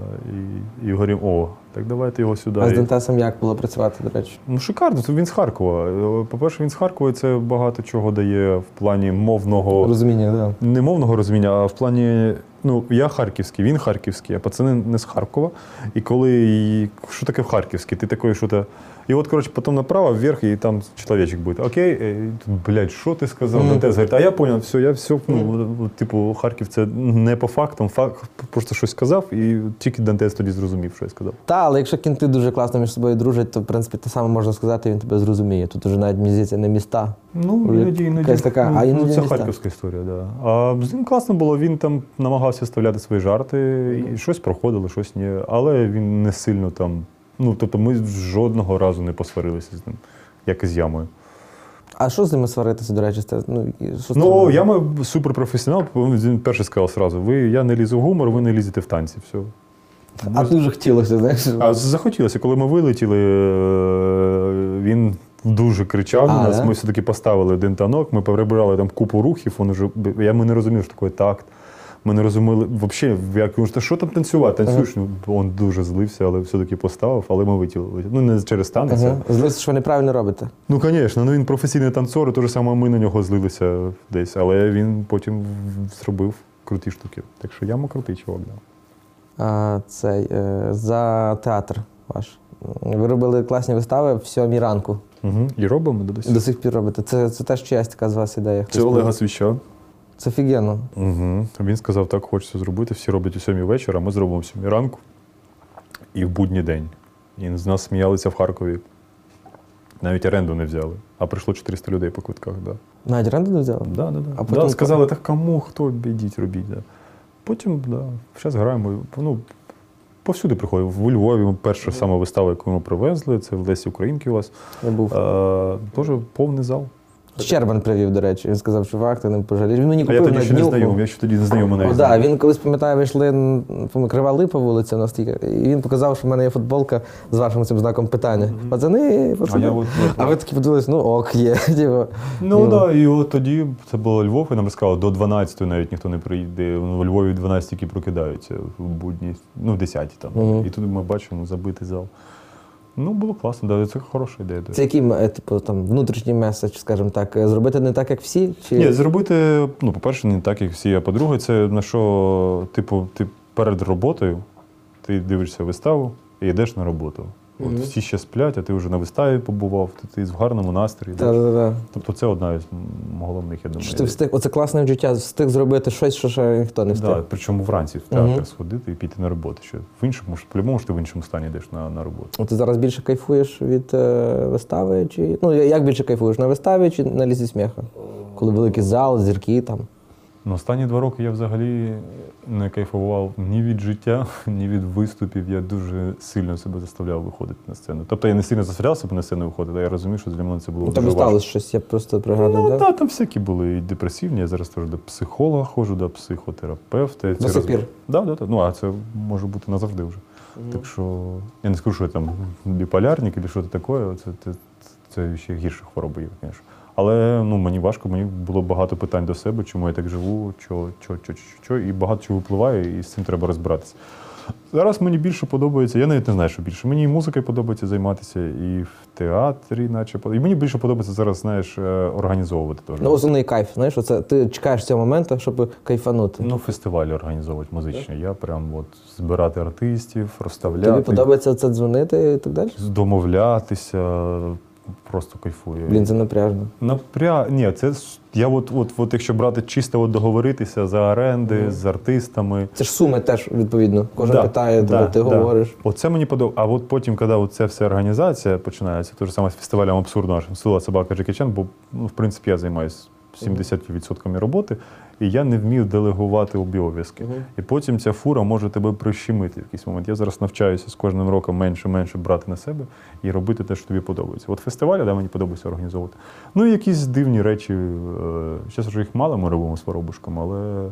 і, і говоримо, о, так давайте його сюди. А з Дантесом як було працювати, до речі? Ну, шикарно, він з Харкова. По-перше, він з Харкова, і це багато чого дає в плані мовного, Розуміння, да. не мовного розуміння, а в плані, ну, я харківський, він харківський, а пацани не з Харкова. І коли, що таке в Харківській? Ти такий, що то. І от, коротше, потім направо, вверх, і там чоловічок буде. Окей, тут, блядь, що ти сказав? Мгм. Дантес говорить, а я поняв, все, я все, ну, от, типу, Харків це не по фактам, факт, просто щось сказав, і тільки Дантес тоді зрозумів, що я сказав. Та, але якщо кінти дуже класно між собою дружать, то в принципі те саме можна сказати, він тебе зрозуміє. Тут уже навіть здається, не міста. Ну, іноді, іноді. така, ну, а іноді ну, це міста. харківська історія, да. А з ним класно було, він там намагався вставляти свої жарти, і щось проходило, щось ні. Але він не сильно там. Ну, тобто ми жодного разу не посварилися з ним, як і з ямою. А що з ними сваритися, до речі? Ну, що Ну, яма суперпрофесіонал, він перший сказав сразу: ви, я не лізу в гумор, ви не лізете в танці. Все. а дуже хотілося, знаєш. А захотілося, коли ми вилетіли, е, він дуже кричав А, нас. да? Ми все-таки поставили один танок, ми перебирали там купу рухів. Він уже, я, ми не розуміли, що таке такт. Ми не розуміли взагалі, як він що там танцювати? Танцюєш? Ну, він дуже злився, але все-таки поставив, але ми витягли. Ну, не через танець. Ага. Злися, що ви неправильно робите. Ну, звісно, ну він професійний танцор, і те ж саме ми на нього злилися десь, але він потім зробив круті штуки. Так що яма крутий чувак, да. А, цей, е, за театр ваш. Ви робили класні вистави в сьомій ранку. Угу. І робимо до До сих пір робите. Це, це теж чиясь така з вас ідея. Це Олега Свіща. Це офігенно. Угу. Він сказав, так хочеться зробити. Всі роблять о сьомій вечора, ми зробимо сьомій ранку і в будній день. І з нас сміялися в Харкові. Навіть оренду не взяли. А прийшло 400 людей по квитках. Да. Навіть оренду не взяли? Да, да, да. А потім да, сказали, так кому, хто бідіть, робіть. Да. Потім, да, зараз граємо. Ну, повсюди приходимо. В Львові перша сама вистава, яку ми привезли, це в Лесі Українки у вас. Я був. Е, Теж повний зал. Щербан привів, до речі. Він сказав, чувак, ти не пожалієш. Він мені А я тоді ще не знайомий, я ще тоді не знайомий навіть. да, він колись пам'ятаю, ви йшли Крива Липа вулиця нас тільки. І він показав, що в мене є футболка з вашим цим знаком питання. Пацани, пацани. А я от- А ви такі подивились, ну ок, є. Типу. Ну так, і от тоді це було Львов, і нам розказали, до 12 навіть ніхто не прийде. У Львові 12 тільки прокидаються в будні, ну, в 10 там. І тут ми бачимо забитий зал. Ну, було класно, да, це хороша ідея. Це який е, типу, там, внутрішній меседж, скажімо так, е, зробити не так, як всі? Чи... Ні, зробити, ну, по-перше, не так, як всі, а по-друге, це на що, типу, ти перед роботою ти дивишся виставу і йдеш на роботу. От всі ще сплять, а ти вже на виставі побував, ти, ти в гарному настрої. да. Та-та-та. Тобто це одна із головних, я думаю. Що ти встиг? Оце класне відчуття, встиг зробити щось, що ще ніхто не встиг. Да, причому вранці в театр Мгм. сходити і піти на роботу. Що в іншому, ж по-любому ж ти в іншому стані йдеш на, на роботу. От Ти зараз більше кайфуєш від е, вистави? Чи... Ну, як більше кайфуєш? На виставі чи на лісі сміха? Коли великий зал, зірки там. Ну, останні два роки я взагалі не кайфував ні від життя, ні від виступів. Я дуже сильно себе заставляв виходити на сцену. Тобто я не сильно заставляв себе на сцену виходити, а я розумів, що для мене це було У дуже тебе важко. сталося щось, я просто пригадую. Ну да? так, там всякі були і депресивні. Я зараз теж до психолога ходжу, до психотерапевта. До це сих пір? Да, да, да. Ну, а це може бути назавжди вже. Так що я не скажу, що я там біполярник або щось таке. Це, це, це ще гірше хвороби є, звісно. Але ну, мені важко, мені було багато питань до себе, чому я так живу, що, що, що, що, що, і багато чого впливає, і з цим треба розбиратися. Зараз мені більше подобається, я навіть не знаю, що більше. Мені і музикою подобається займатися, і в театрі, наче. І мені більше подобається зараз, знаєш, е, організовувати теж. Ну, основний кайф, знаєш, оце ти чекаєш цього моменту, щоб кайфанути. Ну, фестивалі організовувати музичні. Я прям от збирати артистів, розставляти, Тобі подобається це дзвонити і так далі? домовлятися, просто кайфую. Блін, це напряжно. Напря... Ні, це я от, от, от якщо брати чисто от договоритися за оренди з артистами. Це ж суми теж відповідно. Кожен Да, питає, да, ти да. говориш. Оце мені подобається. А от потім, коли ця вся організація починається, те ж саме з фестивалем абсурду нашим Сила собака Джекічан, бо ну, в принципі я займаюся 70% роботи, і я не вмів делегувати обов'язки. І потім ця фура може тебе прищемити в якийсь момент. Я зараз навчаюся з кожним роком менше-менше брати на себе і робити те, що тобі подобається. От фестивалі, да, мені подобається організовувати. Ну і якісь дивні речі. Зараз вже їх мало ми робимо з воробушком, але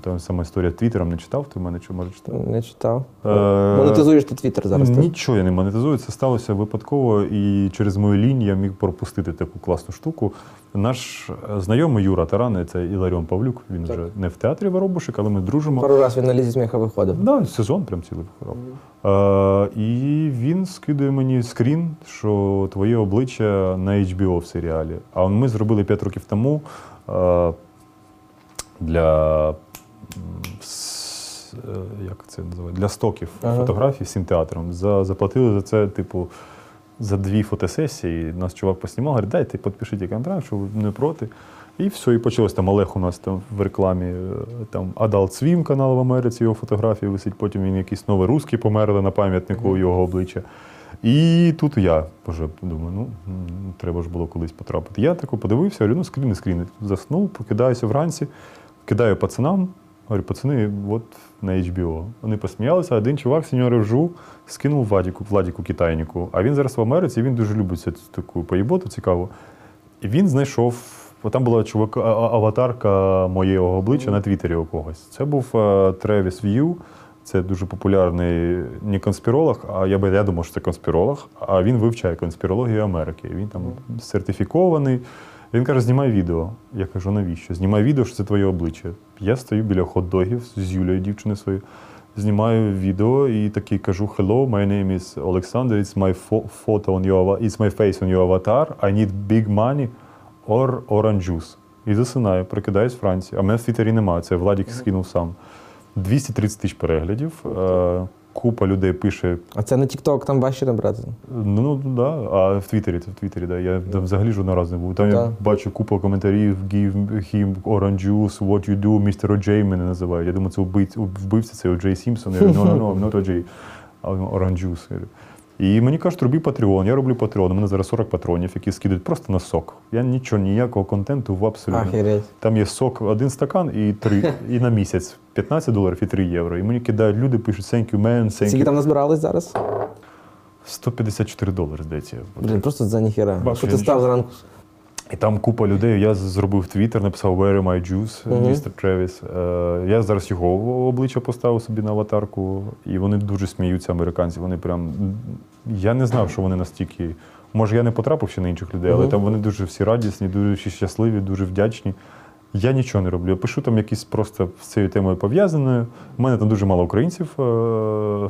там сама історія твіттером не читав, ти в мене чи може читав? Не читав. Е, Монетизуєш ти твіттер зараз. так? Нічого я не монетизую, це сталося випадково, і через мою лінію я міг пропустити таку класну штуку. Наш е, знайомий Юра Тарани, це Іларіон Павлюк. Він вже не в театрі Воробушек, але ми дружимо. Пару разів він на лісі сміха виходив. Да, сезон прям цілий грав. Е, і він скидує мені скрін, що твоє обличчя на HBO в серіалі. А ми зробили 5 років тому е, для. Е, Як це називає? Для стоків Ага. фотографій всім театром. За, заплатили за це, типу, за дві фотосесії. Нас чувак поснімав, говорить, дайте підпишіть контракт, що ви не проти. І все, і почалось там Олег у нас там в рекламі, е, там Adult Swim канал в Америці, його фотографії висить, потім він якийсь новий русський померли на пам'ятнику його обличчя. І тут я вже думаю, ну треба ж було колись потрапити. Я тако подивився, говорю, ну скріни, скріни. Заснув, покидаюся вранці, кидаю пацанам. Говорю, пацани, от на HBO. Вони посміялися, один чувак, сеньор Ржу, скинув Владіку, Владіку китайнику. А він зараз в Америці, він дуже любить цю таку поїботу цікаву. І він знайшов, бо там була чувак, аватарка моєго обличчя на Твіттері у когось. Це був Тревіс В'ю. Це дуже популярний не конспіролог, а я я думав, що це конспіролог. А він вивчає конспірологію Америки. Він там сертифікований. Він каже: знімай відео. Я кажу, навіщо? Знімай відео, що це твоє обличчя. Я стою біля хот-догів з Юлією, дівчиною своєю. Знімаю відео і такий кажу: Hello, my name is Alexander, it's my photo on your it's my face on your avatar. I need big money or orange juice. І засинаю, прокидаюсь в Франції. А мене в Твіттері немає, це Владік скинув сам. 230 тисяч переглядів. Купа людей пише А це на TikTok, там важче набрати. Ну, ну да. А в Твіттері, це в Твіттері, да. Я там взагалі жодного разу не був. Там я бачу купу коментарів, give him orange juice, what you do, Mr. OJ мене називають. Я думаю, це вбивця, це О'Джей Сімпсон. Я говорю, no, no, no, not OJ, а він orange juice. І мені кажуть, роби Patreon. Я роблю Patreon. У мене зараз 40 патронів, які скидуть просто на сок. Я нічого, ніякого контенту в абсолютно. Ахереть. Там є сок, один стакан і три, і на місяць 15 доларів і 3 євро. І мені кидають люди, пишуть thank you, man, thank Скільки там назбирались зараз? 154 долари, здається. Блін, просто за ніхіра. Бачу, Що ти став зранку? І там купа людей. Я зробив твіттер, написав Where are my Мгм. містер Тревіс. Е, Я зараз його обличчя поставив собі на аватарку, і вони дуже сміються, американці. Вони прям. Я не знав, що вони настільки. Може, я не потрапив ще на інших людей, але там вони дуже всі радісні, дуже всі щасливі, дуже вдячні. Я нічого не роблю. Я пишу там якісь просто з цією темою пов'язаною. У мене там дуже мало українців е,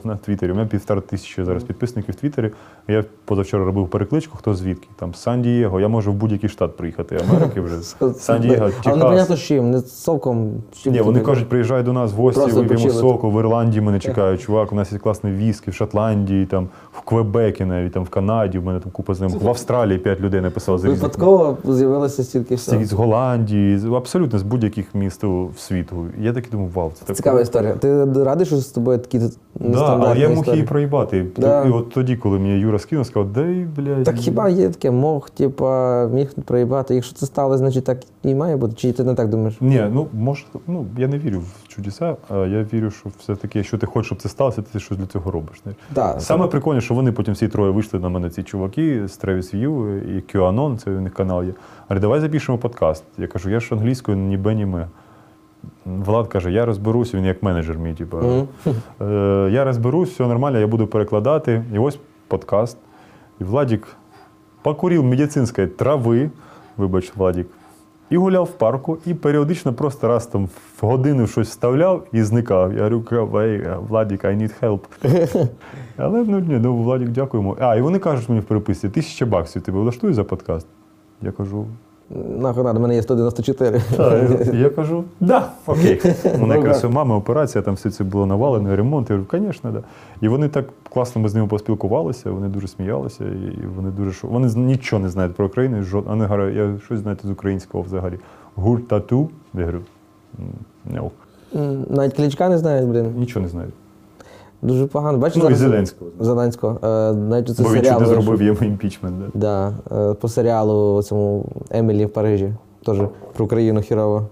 на Твіттері. У мене півтора тисячі зараз підписників в Твіттері. Я позавчора робив перекличку, хто звідки. Там Сан-Дієго. Я можу в будь-який штат приїхати Америки вже. Сан-Дієго, Але непонятно з чим, не з соком. чим Ні, вони кажуть, приїжджай до нас в гості, вип'ємо соку, в Ірландії мене чекають, чувак, у нас є класний віскі, в Шотландії, там, в Квебекі навіть, там, в Канаді, в мене там купа знайомих. В Австралії п'ять людей написали з Випадково з'явилося стільки з, з Голландії, з- абсолютно з будь-яких міст в світу. Я такий думав, вау, це так. Цікава історія. Ти радий, що з тобою такі Да, нестандартні але я мог її проїбати. Да. І от тоді, коли мені Юра скинув, сказав, дай, блядь. Так хіба є таке мог, типа, міг проїбати? Якщо це стало, значить так і має бути. Чи ти не так думаєш? Ні, ну може, ну я не вірю в чудеса, а я вірю, що все-таки, якщо ти хочеш, щоб це сталося, ти щось для цього робиш. Да, Саме прикольне, що вони потім всі троє вийшли на мене, ці чуваки з Travis View і QAnon, це у них канал є. Говорять, давай запишемо подкаст. Я кажу, я ж англійською ні бе, ні ме. Влад каже, я розберусь, він як менеджер мій, типу. Мгм. Е, я розберусь, все нормально, я буду перекладати. І ось подкаст. І Владік покурив медицинської трави, вибач, Владік, і гуляв в парку, і періодично просто раз там в годину щось вставляв і зникав. Я говорю, Владік, I need help. Але ну ні, ну Владік, дякуємо. А, і вони кажуть мені в переписці, тисяча баксів тебе влаштує за подкаст? Я кажу, Нахуй надо, в мене є 194. так. Я кажу, да, окей. Вона Ну, якраз да. у мами операція, там все це було навалене, ремонт. Я говорю, звісно, да. І вони так класно ми з ними поспілкувалися, вони дуже сміялися, і вони дуже шо- Вони нічого не знають про Україну. жод- Вони говорять, я щось знаєте з українського взагалі. Гурт тату. Я говорю, «М, no. Навіть кличка не знають, блін. нічого не знаю. Дуже погано. Бачиш, Ну і зараз- Зеленського. Зеленського. Е, навіть це Бо він серіал. не вийшов. зробив йому імпічмент. Да. Да, е, по серіалу цьому Емілі в Парижі. Теж про Україну хірово.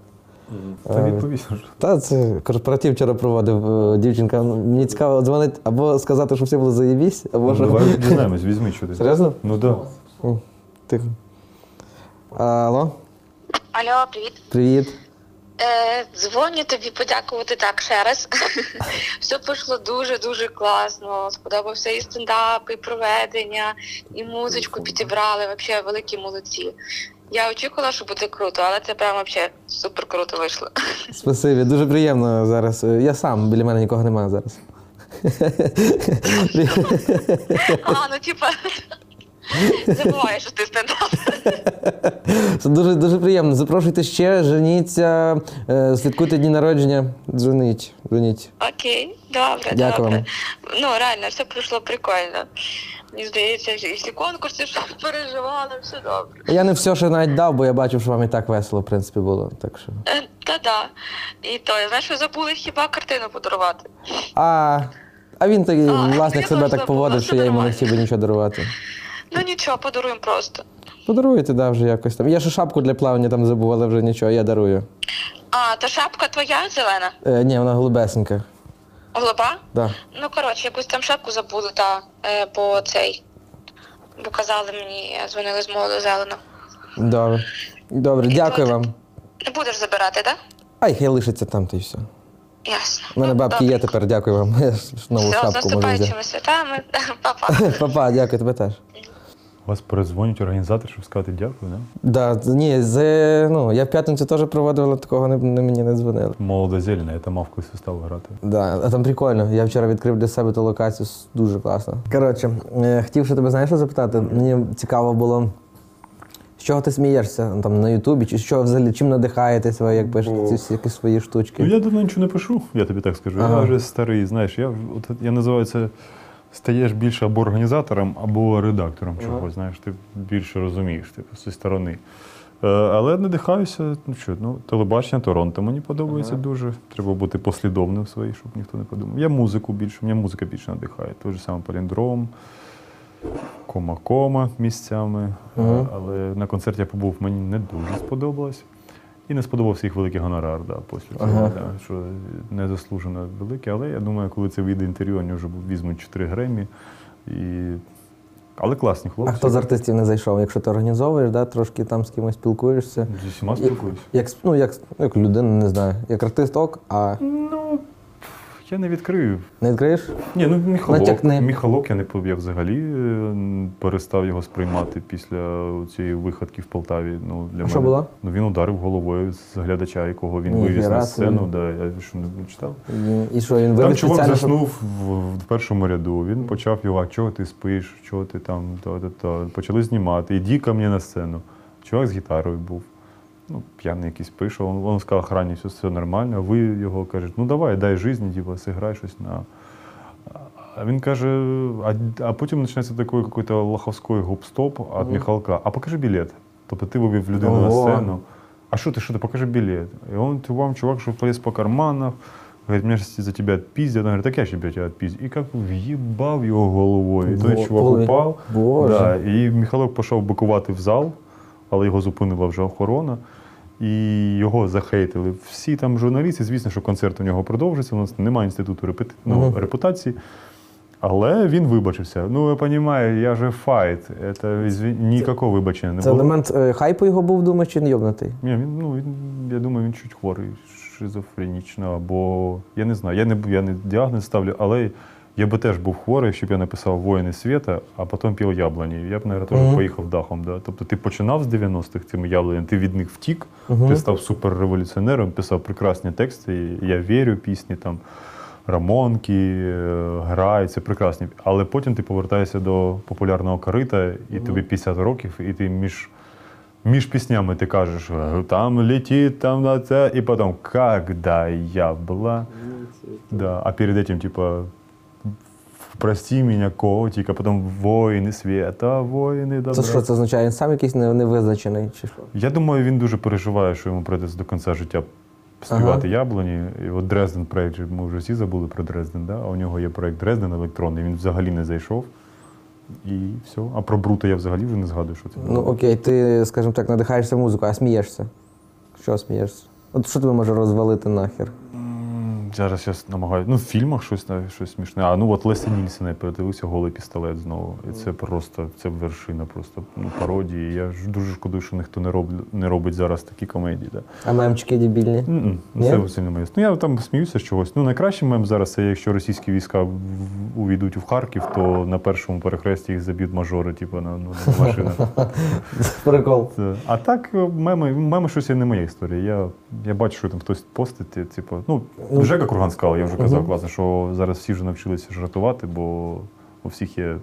Та відповість. вже. Та це корпоратив вчора проводив е, дівчинка. Ну, Мені цікаво дзвонити або сказати, що все було заєбісь, або Ну, що. давай дізнаємось, візьми ти. Серйозно? Ну так. Да. Тихо. Алло, Алло, привіт. привіт. Е, дзвоню тобі подякувати так ще раз. Все пішло дуже дуже класно. Сподобався і стендап, і проведення, і музичку підібрали. Взагалі великі молодці. Я очікувала, що буде круто, але це прям взагалі супер круто вийшло. Спасибі, дуже приємно зараз. Я сам, біля мене нікого немає зараз. А, ну типа. Забуваю, що ти стендап. Це дуже, дуже приємно. Запрошуйте ще, женіться, е, слідкуйте дні народження. Дзвоніть, дзвоніть. Окей, добре, Дякую добре. вам. Ну реально, все пройшло прикольно. Мені здається, і всі конкурси що переживали, все добре. Я не все ще навіть дав, бо я бачив, що вам і так весело, в принципі, було. Так що. Е, Та-да. І то, знаєш, ви забули хіба картину подарувати. А, а він так, А, власник я себе теж так забула, поводив, все що я йому не нормально. хотів би нічого дарувати. Ну нічого, подаруємо просто. Подаруєте, да, вже якось там. Я ще шапку для плавання там забув, але вже нічого, я дарую. А, та шапка твоя зелена? Е, ні, вона голубесенька. Голуба? Да. Ну, коротше, якусь там шапку забули, та, е, бо цей. Бо казали мені, дзвонили з молоду зелено. Добре. Добре, І дякую то- вам. Не будеш забирати, так? Ай, хай лишиться там, та й все. Ясно. У мене Ну, бабки добре. є тепер, дякую вам. Я ж нову Все, з шапку можу взяти. наступаючими святами. Па-па. Папа, дякую тебе теж. Вас передзвонять організатор, щоб сказати дякую, да? Да, ні, з, ну, я в п'ятницю теж проводив, але такого не, не мені не дзвонили. Молода зелена, я там мав колись виставу грати. Да, а там прикольно. Я вчора відкрив для себе ту локацію, дуже класно. Коротше, е, хотів ще тебе, знаєш, що запитати? Мені цікаво було, з чого ти смієшся Ну, там на Ютубі, чи що взагалі, чим надихаєтесь ви, як пишете ці всі якісь свої штучки? Ну я давно нічого не пишу, я тобі так скажу. Ага. Я вже старий, знаєш, я, от, я називаю це стаєш більше або організатором, або редактором чогось. Знаєш, ти більше розумієш, типу, зі сторони. Е, але надихаюся, ну що, ну, телебачення Торонто мені подобається дуже. Треба бути послідовним в своїй, щоб ніхто не подумав. Я музику більше, мене музика більше надихає. Той же саме паліндром, кома-кома місцями. Е, Але на концерті я побув, мені не дуже сподобалось. І не сподобався їх великий гонорар, да, після цього, Ага. да, що незаслужено великий. Але я думаю, коли це вийде інтерв'ю, вони вже візьмуть 4 Гремі. І... Але класні хлопці. А хто з артистів не зайшов? Якщо ти організовуєш, да, трошки там з кимось спілкуєшся. З всіма спілкуюся. Як, ну, як, як людина, не знаю, як артист ок, а Ну, Я не відкрию. Не відкриєш? Ні, ну Міхалок. Натякни. Міхалок я не я взагалі е, перестав його сприймати після цієї виходки в Полтаві. Ну, для А що мене. було? Ну він ударив головою з глядача, якого він Ні, вивіз на сцену. він- Да, я що не читав. І що, він Там чувак заснув в, в першому ряду. Він почав його, а чого ти спиш, чого ти там, то, то, то. Почали знімати. Іди ко мені на сцену. Чувак з гітарою був Ну, п'яний якийсь пише. Він, він сказав охрані, все, все нормально. А ви його кажете, ну давай, дай житті, типу, зіграй щось на. А він каже, а, а потім починається такий якийсь лоховський гоп-стоп від Мгм. Михалка. А покажи білет. Тобто ти вивів людину на Ого. сцену. А что ты, что ты, покажи билет. И он, ты, вам, чувак, что полез по карманах, говорит, меня сейчас за тебя отпиздят. Он говорит, так я же тебя отпиздю. И как въебав його головою. І той Во- чувак Ой, упав. Боже. Да, і Михайлов пішов бикувати в зал, але його зупинила вже охорона. І його захейтили. Всі там журналісти, звісно, що концерт у нього продовжиться. У нас немає інституту репети... ну, Мгм. репутації. Але він вибачився. Ну, я розумію, я же fight. Це извин- ніякого вибачення не Це було. елемент е, хайпу його був, думаєш, чи не йобнутий? Ні, він, ну, він, я думаю, він чуть хворий, шизофренічно, або я не знаю, я не, я не діагноз ставлю, але я би теж був хворий, щоб я написав Воїни світа, а потім пів яблуні. Я б, мабуть, теж Мгм. поїхав дахом. Да? Тобто ти починав з 90-х цими яблунями, ти від них втік, Мгм. ти став суперреволюціонером, писав прекрасні тексти, я вірю, пісні там. Рамонки, е, грай, це прекрасні. Але потім ти повертаєшся до популярного корита, і тобі 50 років, і ти між, між піснями ти кажеш, «Е, там летить, там на це, і потім когда я була. Да, а перед этим, типа, прости меня, котик, а потім воїни світа, воїни добра. Це що це означає? Він сам якийсь невизначений, чи що? Я думаю, він дуже переживає, що йому прийдеться до кінця життя співати яблуні. І от Дрезден проєкт, ми вже всі забули про Дрезден, да? а у нього є проєкт Дрезден електронний, він взагалі не зайшов. І все. А про Брута я взагалі вже не згадую, що це Ну окей, ти, скажімо так, надихаєшся музикою, а смієшся. Що смієшся? От що тебе може розвалити нахер? Зараз я намагаюся. Ну, в фільмах щось, щось смішне. А ну от Леся Нільсена я передивився голий пістолет знову. І це просто це вершина, просто ну, пародії. Я ж дуже шкодую, що ніхто не робить, не робить зараз такі комедії. Да. А мемчики дебільні? Ні? Це сильно моє. Ну я там сміюся з чогось. Ну найкращий мем зараз це якщо російські війська увійдуть у Харків, то на першому перехресті їх заб'ють мажори, типу на, ну, на машинах. Прикол. Це- А так меми, меми щось не моя історія. Я, я бачу, що там хтось постить, типу, ну, Ну, Жека Курган сказав, я вже казав класно, що зараз всі вже навчилися жартувати, бо у всіх є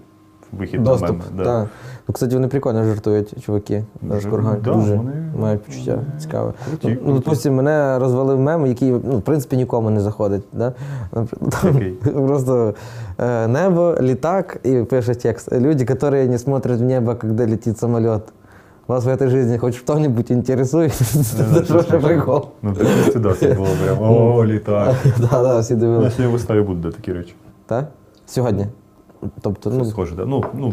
вихід Доступ. на меми. Да. Ну, кстати, вони прикольно жартують, чуваки. Дуже- курган. да, Дуже вони- мають почуття цікаве. Круті, Ну, допустим, мене розвалив мем, який ну, в принципі нікому не заходить. Да? Який? Просто е, небо, літак і пише текст. Люди, которые не смотрят в небо, когда летит самолет. Вас в этой жизни хоть что-нибудь интересует? это же прикол. Ну, це це було прям о, літак. Да, да, всі На дивилися. сьогодні виставі будуть такі речі. Так? Сьогодні. Тобто, ну, Схоже, да. Ну, ну,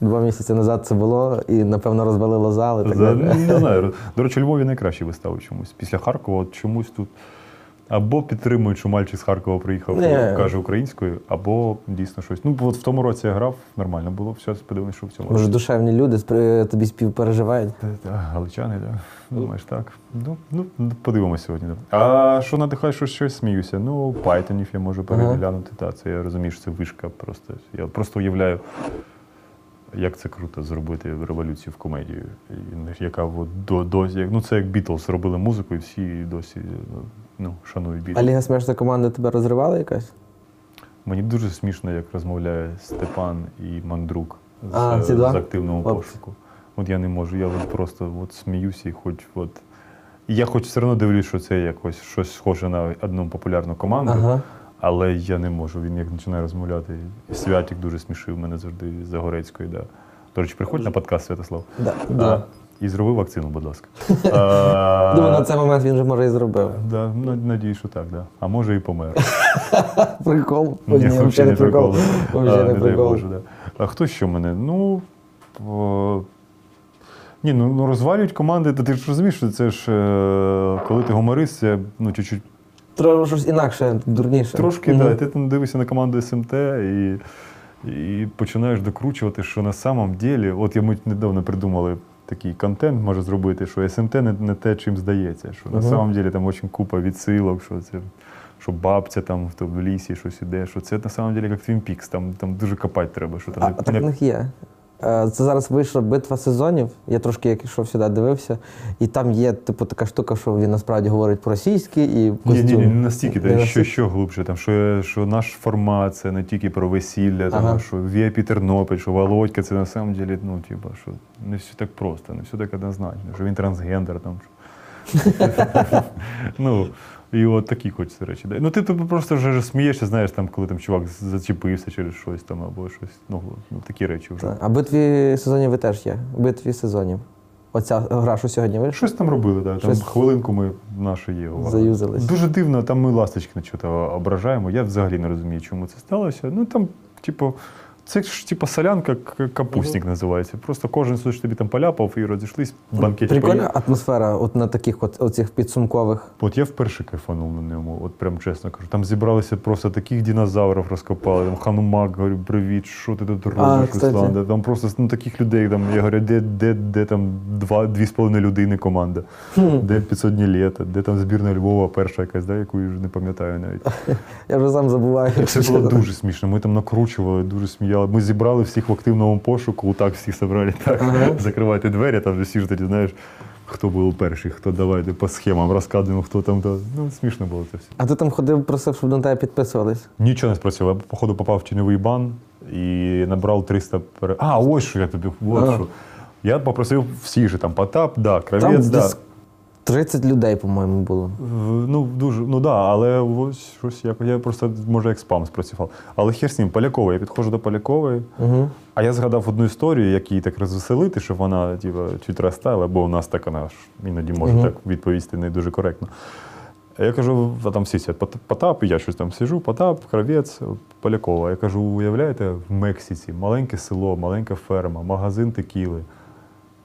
два місяці назад це було і, напевно, розвалило зали. так За, далі. не знаю. До речі, у Львові найкращі вистави чомусь. Після Харкова от чомусь тут або підтримують, що мальчик з Харкова приїхав, Ні. каже українською, або дійсно щось. Ну, от в тому році я грав, нормально було. Все, подивимось, що в цьому Може, році. душевні люди спри- тобі співпереживають. Та- та, Галичани, так. Да. Думаєш, так. Ну, ну, подивимось сьогодні. Да. А що надихає, що щось сміюся? Ну, Pythonів я можу переглянути. Та, це я розумію, що це вишка просто. Я просто уявляю, як це круто зробити революцію в комедію. Яка до, досі, ну це як Бітлз робили музику, і всі досі ну, шанують А Ліга смешна команда тебе розривала якась? Мені дуже смішно, як розмовляє Степан і Мандрук з, А, з активного От. пошуку. От я не можу, я от просто от сміюся і хоч от. Я хоч все одно дивлюсь, що це якось щось схоже на одну популярну команду, Ага. Але я не можу. Він як починає розмовляти. Святік дуже смішив мене завжди з Загорецької. Да. До речі, приходь на подкаст Святослав. Да, да. і зроби вакцину, будь ласка. А, Думаю, на цей момент він вже може і зробив. Да, ну, надію, що так, да. А може і помер. Прикол. Ні, ні, взагалі взагалі не прикол. Взагалі не. Боже, да. А хто ще мене? Ну. о, Ні, ну, ну розвалюють команди, ти ж розумієш, що це ж е, коли ти гуморист, це ну, чуть-чуть Треба щось інакше, дурніше. трошки, да, ти там дивишся на команду СМТ і, і починаєш докручувати, що на самом ділі, от я ми недавно придумали такий контент, може зробити, що СМТ не, не те, чим здається. Що на самом ділі там дуже купа відсилок, що це що бабця там в, в лісі щось іде, що це на самом деле як Twin Peaks, там, там дуже копати треба. Що там А, не- так не- в них є. Е, Це зараз вийшла битва сезонів. Я трошки як йшов сюди, дивився, і там є, типу, така штука, що він насправді говорить по-російськи і Ні, костюм. ні, ні, не настільки, та, що, що глибше, там, що, що наш формат це не тільки про весілля, там, Ага. що VIP Тернопіль, що Володька, це на самом деле, ну, типа, що не все так просто, не все так однозначно, що він трансгендер там. Ну, і от такі хочеться речі. Ну, ти, ти просто вже смієшся, знаєш, там, коли там чувак зачепився через щось там або щось. Ну, ну такі речі вже. Та. А битві сезонів ви теж є. Битві сезонів. Оця гра, що сьогодні вийшла. Щось там робили, так. Там хвилинку ми наше є. Заюзались. Дуже дивно, там ми ласточки на чого ображаємо. Я взагалі не розумію, чому це сталося. Ну там, типу, це ж типу солянка, капустник називається. Просто кожен щось тобі там поляпав і розійшлись банкеті. Прикольна атмосфера от на таких от оцих підсумкових. От я вперше кайфанув на ньому, от прям чесно кажу. Там зібралися просто таких динозаврів розкопали. Там Ханумак, говорю, привіт, що ти тут робиш. Руслан? Там просто ну, таких людей. Там, я говорю, де, де, де там два, дві з половиною людини команда, де 500 дні літа, де там збірна Львова перша якась, да, яку я вже не пам'ятаю навіть. Я вже сам забуваю. Це було дуже смішно. Ми там накручували, дуже сміяли. Ми зібрали всіх в активному пошуку, так всіх зібрали, так, Ага. закривайте двері, там же всі ж тоді, знаєш, хто був перший, хто давайте по схемам розказуємо, хто там. То. Ну, смішно було це все. А ти там ходив, просив, щоб на тебе підписувались. Нічого не спрацював. Я, походу, попав в тіньовий бан і набрав 300 пере... А, ось що я тобі. От Ага. що. Я попросив всіх же там Потап, да, Там Кравець, да. десь 30 людей, по-моєму, було. Ну, дуже, ну да, але ось щось я, я просто, може, як спам спрацював. Але хер з ним, Полякової. Я підходжу до Полякової, Угу. а я згадав одну історію, як її так розвеселити, щоб вона типу, чуть розстала, бо у нас так вона ж іноді може Мгм. так відповісти не дуже коректно. Я кажу, а там «Пот- Потап, і я щось там сижу, Потап, Кравець, Полякова. Я кажу, уявляєте, в Мексиці маленьке село, маленька ферма, магазин текіли.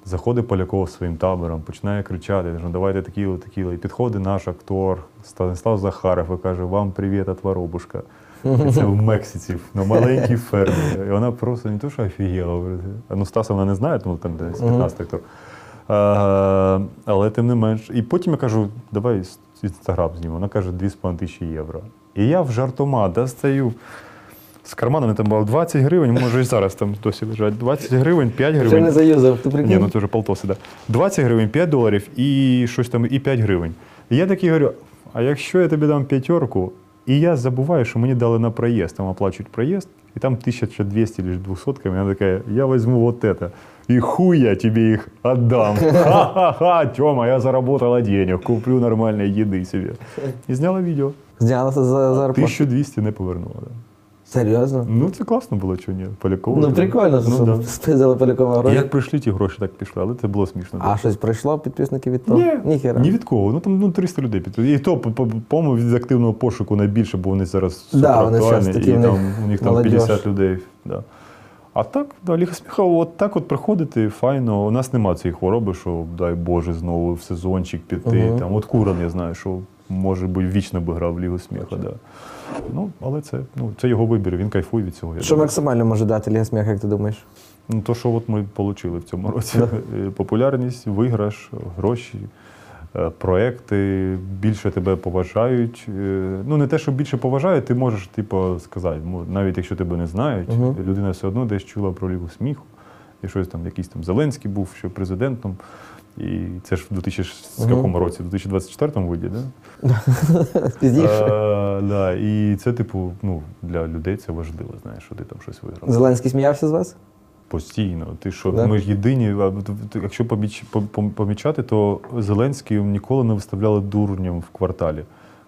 Заходить Поляков своїм табором, починає кричати, каже, «Ну, давайте текілу, текілу. І підходить наш актор Станіслав Захаров і каже, вам привіт от воробушка. І це в Мексиці, на маленькій фермі. І вона просто не то, що офігела. говорить. Ну, Стаса вона не знає, тому там десь 15 актор. А, але тим не менш. І потім я кажу, давай інстаграм знімемо. Вона каже, 2,5 тисячі євро. І я в жартома достаю. З карману там було 20 гривень, може і зараз там досі лежать. 20 гривень, 5 Ще гривень. не заюзав, ти Ні, ну це вже полтоси, да. 20 гривень, 5 доларів і щось там, і 5 гривень. І я такий говорю: а якщо я тобі дам п'ятерку, і я забуваю, що мені дали на проїзд, там оплачують проїзд, і там 1200 лише 200 вона така, я візьму вот это. І хуй я тебе їх отдам. Ха-ха-ха, Тьома, я заработала денег, куплю нормальної їди собі. І зняла відео. Знялася за зарплату. 1200 не повернула. Да. Серйозно? Ну, це класно було, чого ні? Поляково. Ну прикольно, Ну, да. спиздили Полякова гроші. Як прийшли ті гроші, так пішли, але це було смішно. А щось прийшло підписників від того? Ні, Ніхера. ні від кого. Ну там ну, 300 людей підписали. І то, по- по- по-моєму, від активного пошуку найбільше, бо вони зараз Да, вони зараз такі і в там, у них там молодіж. 50 людей. Да. А так, да, Ліга сміха, от так от приходити, файно. У нас нема цієї хвороби, що, дай Боже, знову в сезончик піти. Мгм. Там, от Куран, я знаю, що може би вічно би грав в Лігу сміха. Да. Ну, але це, ну, це його вибір, він кайфує від цього. я Що думаю. максимально може дати Ліга сміх, як ти думаєш? Ну, то, що от ми отримали в цьому році. Е, Популярність, виграш, гроші, е, проекти, більше тебе поважають. Е, Ну, не те, що більше поважають, ти можеш, типу, сказати, навіть якщо тебе не знають, людина все одно десь чула про лігу сміху. І щось там, якийсь там Зеленський був ще президентом. І це ж в 2000 Мгм. якому році? В 2024 вийде, да? Пізніше. Да, і це, типу, ну, для людей це важливо, знаєш, що ти там щось виграв. Зеленський сміявся з вас? Постійно. Ти що, Да. ми ж єдині. Якщо поміч- пом- пом- помічати, то Зеленський ніколи не виставляли дурнем в кварталі.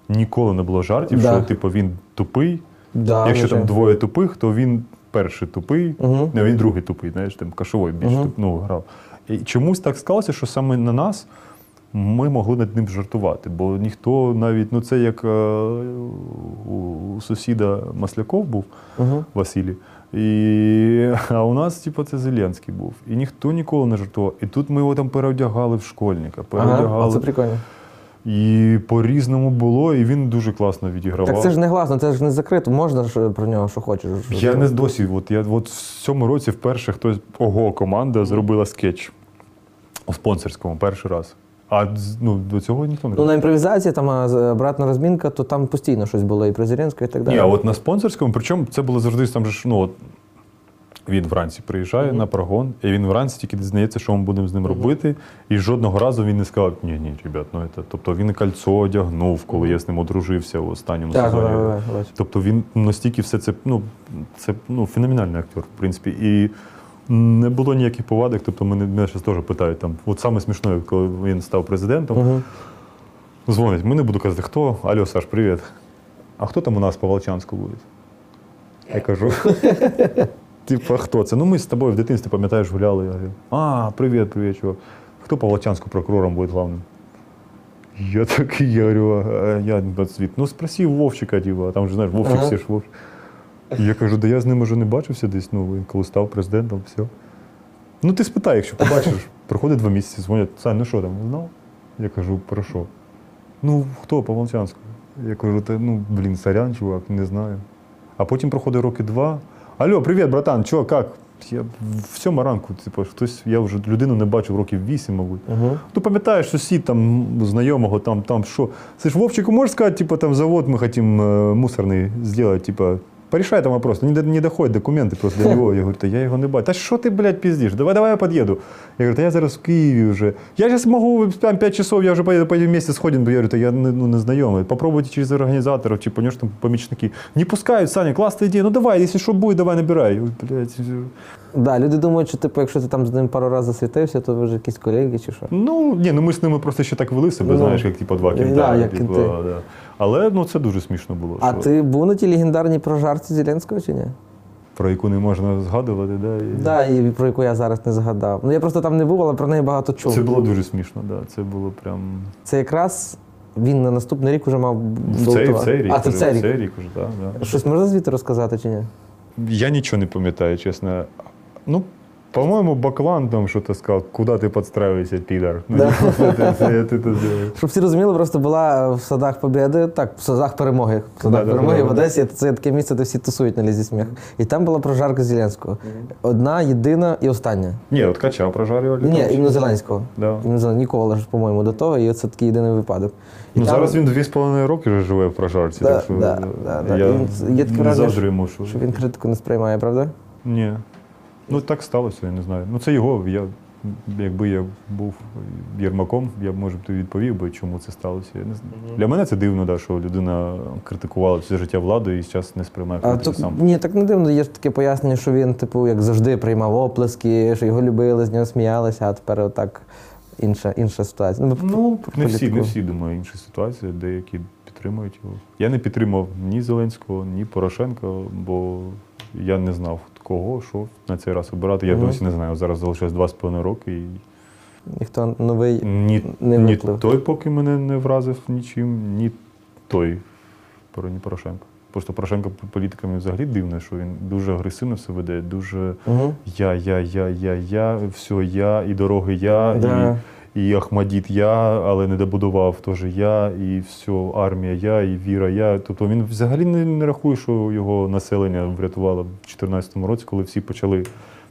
Ніколи не було жартів, Да. що типу він тупий. Да, Якщо там двоє тупих, то він перший тупий, Мгм. не, він другий тупий, знаєш, там кашовий більш Мгм. туп- ну, грав. І чомусь так склалося, що саме на нас ми могли над ним жартувати, бо ніхто навіть, ну це як е, у, сусіда Масляков був. угу. Василій. І, а у нас, типу, це Зеленський був. І ніхто ніколи не жартував. І тут ми його там переодягали в школьника, переодягали. Ага, це прикольно. І по-різному було, і він дуже класно відігравав. Так це ж не гласно, це ж не закрито. Можна ж про нього що хочеш. Я не досі. От я от в цьому році вперше хтось ого, команда зробила скетч у спонсорському перший раз. А ну, до цього ніхто не Ну, на імпровізації, там а, з- обратна розмінка, то там постійно щось було і про Зеленського, і так далі. Ні, а от на спонсорському, причому це було завжди там же ж, ну, от, він вранці приїжджає на прогон, і він вранці тільки дізнається, що ми будемо з ним робити. І жодного разу він не сказав, ні, ні, ребят, ну це. Тобто він кольцо одягнув, коли я з ним одружився в останньому Так, сезоні. так, так. Тобто він настільки все це, ну, це ну, феноменальний актер, в принципі. І не було ніяких повадок. Тобто мене, мене зараз теж питають там, от саме смішне, коли він став президентом, Мгм. дзвонять, ми не буду казати, хто. Алло, Саш, привіт. А хто там у нас по Волчанську буде? Я кажу. Типа, хто це? Ну ми з тобою в дитинстві, пам'ятаєш, гуляли. Я говорю, а, привіт, привіт, чувак. Хто по Волчанську прокурором буде главним? Я такий, я говорю, а я світ. Ну спроси Вовчика, типа, там же знаєш, Вовчик, Ага. всі ж Вовчик. Я кажу, да я з ним уже не бачився десь, ну, він коли став президентом, все. Ну ти спитай, якщо побачиш, проходить два місяці, дзвонять, Сань, ну що там? Ну, я кажу, про що? Ну, хто по Волчанську? Я кажу, та ну, блін, сорян, чувак, не знаю. А потім проходить роки два. Алло, привіт, братан, чо, як? Я в сьомому ранку, типу, хтось, я вже людину не бачив років вісім, мабуть. Мгм. Ну, пам'ятаєш, сусід там знайомого, там, там що. Це ж Вовчику можеш сказати, типу, там завод ми хотим э, мусорний зробити, типу, порішай там вопрос. Не, не доходять документи просто до нього. Я говорю, та я його не бачу. Та що ти, блядь, піздиш? Давай, давай я під'їду. Я говорю, та я зараз в Києві вже. Я зараз можу там 5 часов, я вже поїду, поїду вместе сходимо. Я говорю, та я не, ну, не знайомий. Попробуйте через організаторів, чи понеш там помічники. Не пускають, Саня, класна ідея. Ну давай, якщо що буде, давай набирай. Я говорю, блядь, Да, люди думають, що типу, якщо ти там з ним пару разів засвітився, то ви вже якісь колеги чи що. Ну, ні, ну ми з ними просто ще так вели себе, Ну, знаєш, як типу два да, кінта. як типу, кінти. да. Але ну, це дуже смішно було. А що ти був на тій легендарній прожарці Зеленського чи ні? Про яку не можна згадувати, да, і... Да, і про яку я зараз не згадав. Ну я просто там не був, але про неї багато чув. Це було дуже смішно, да. Це було прям. Це якраз він на наступний рік уже мав В цей, в цей рік. А, це в вже, цей в рік. цей рік уже, да, да. Щось можна звідти розказати чи ні? Я нічого не пам'ятаю, чесно. Ну, по-моєму, Баклан там щось сказав, куди ти підстраюєшся, підар. Да. це- це- це ти тут зробиш. Щоб всі розуміли, просто була в садах Побєди, так, в садах перемоги. В садах Да, да, перемоги в. Одесі це таке місце, де всі тусують на лізі сміх. І там була прожарка Зеленського. Одна, єдина і остання. Ні, от качав прожарювали. Ні, іменно Зеленського. Да. Іменно Зеленського. Ніколи ж, по-моєму, до того, і це такий єдиний випадок. І Ну, там- зараз він дві з половиною роки вже живе в прожарці. Да, так що да, да, да. я Він- є таке не враження, завжди що... Що він критику не сприймає, правда? Ні. Ну так сталося, я не знаю. Ну це його. Я, якби я був Єрмаком, я б може б тобі відповів би, чому це сталося. Я не знаю. Для мене це дивно, да, що людина критикувала все життя владу і зараз не сприймає А то, сам. ні, так не дивно. Є ж таке пояснення, що він, типу, як завжди, приймав оплески, що його любили, з нього сміялися, а тепер отак інша, інша ситуація. ми Ну, не всі, не всі, думаю, інша ситуація, деякі підтримують його. Я не підтримав ні Зеленського, ні Порошенка, бо я не знав кого, що на цей раз обирати. Я Мгм. досі не знаю. Зараз залишилось два з половиною роки і Ніхто новий Ні, не ні виплив. той, поки мене не вразив нічим, ні той про ні Порошенко. Просто Порошенко по- політиками взагалі дивно, що він дуже агресивно все веде, дуже Угу. я, я, я, я, я, все я, і дороги я, Да. і, і Ахмадіт я, але не добудував теж я, і все, армія я, і віра я. Тобто він взагалі не, не рахує, що його населення врятувало в 2014 році, коли всі почали.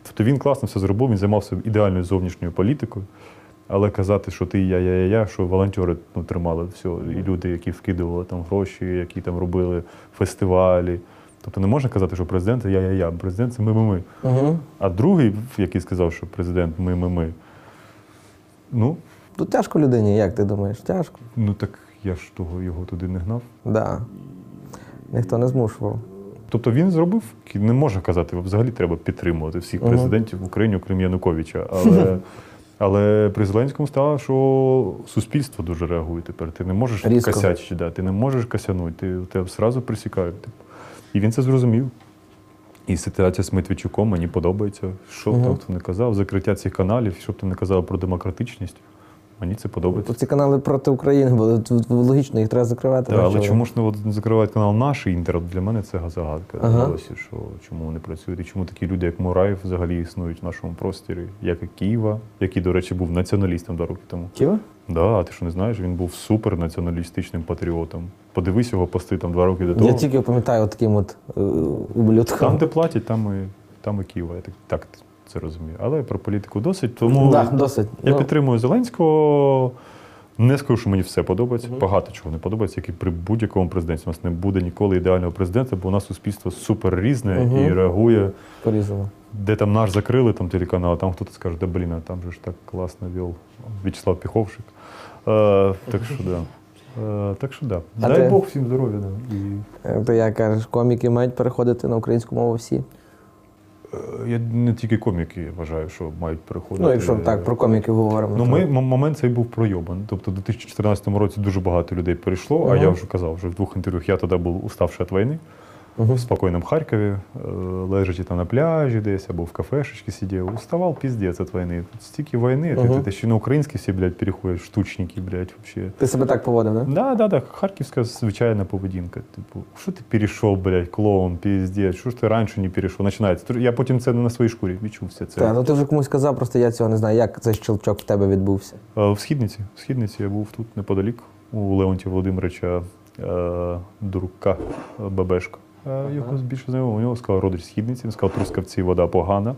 Тобто він класно все зробив, він займався ідеальною зовнішньою політикою. Але казати, що ти я, я, я, я, що волонтери ну, тримали все, і люди, які вкидували там гроші, які там робили фестивалі. Тобто не можна казати, що президент це я, я, я. Президент це ми, ми, ми. Угу. А другий, який сказав, що президент ми, ми, ми. Ну, Тут тяжко людині, як ти думаєш? Тяжко. ну так я ж того його туди не гнав. Да. Ніхто не змушував. Тобто він зробив, не можна казати, взагалі треба підтримувати всіх Мгм. президентів в Україні, окрім Януковича. Але, але при Зеленському стало, що суспільство дуже реагує тепер. Ти не можеш косячити, да, ти не можеш косянути, ти, тебе одразу присікають. Типу. І він це зрозумів. І ситуація з Медведчуком мені подобається. Що б угу. там хто не казав, закриття цих каналів, що б ти не казав про демократичність. Мені це подобається. Тут ці канали проти України були. Тут логічно, їх треба закривати. Так, але чому ж не от закривають канал наш інтер? Для мене це загадка Ага. що чому вони працюють, і чому такі люди, як Мураєв, взагалі існують в нашому просторі, як і Києва, який, до речі, був націоналістом два роки тому. Ківа? Да, а ти що не знаєш, він був супер націоналістичним патріотом. Подивись його пости там два роки до того. Я тільки пам'ятаю таким от е, ублюдком. Там, де платять, там і, там і Києва. Я так, так це розумію. Але про політику досить. Тому да, досить. я Ну, підтримую Зеленського. Не скажу, що мені все подобається. Багато чого не подобається, як і при будь-якому президенті. У нас не буде ніколи ідеального президента, бо у нас суспільство супер різне Мгм. і реагує. По-різному. Де там наш закрили там телеканал, а там хтось скаже, да блін, а там же ж так класно вел В'ячеслав Піховшик. Е, так що да. Е, так що да. А Дай ти- Бог всім здоров'я. Да. І, Е, То як кажеш, коміки мають переходити на українську мову всі. Е, я не тільки коміки вважаю, що мають переходити. Ну, якщо так про коміки говоримо. Ну, ми, момент цей був пройобан. Тобто, у 2014 році дуже багато людей перейшло, а я вже казав вже в двох інтерв'ях я тоді був уставший від війни, Мгм. в спокійному Харкові, е, лежачи там на пляжі десь або в кафешечці сидів. Уставав піздець від війни. Тут стільки війни, Ага. ти, ще на українські всі, блядь, переходять, штучники, блядь, вообще. Ти себе так поводив, да? Да, да, да, харківська звичайна поведінка. Типу, що ти перейшов, блядь, клоун, піздець, що ж ти раніше не перейшов? Починається. Я потім це на своїй шкурі відчув все це. Так, ну ти вже комусь казав, просто я цього не знаю, як цей щелчок в тебе відбувся. Е, В східниці. В східниці я був тут неподалік у Леонтія Володимировича е, Дурка е, Бебешка. Е, Його більше знайомий. У нього сказав родич східниці. Він сказав, трускавці вода погана.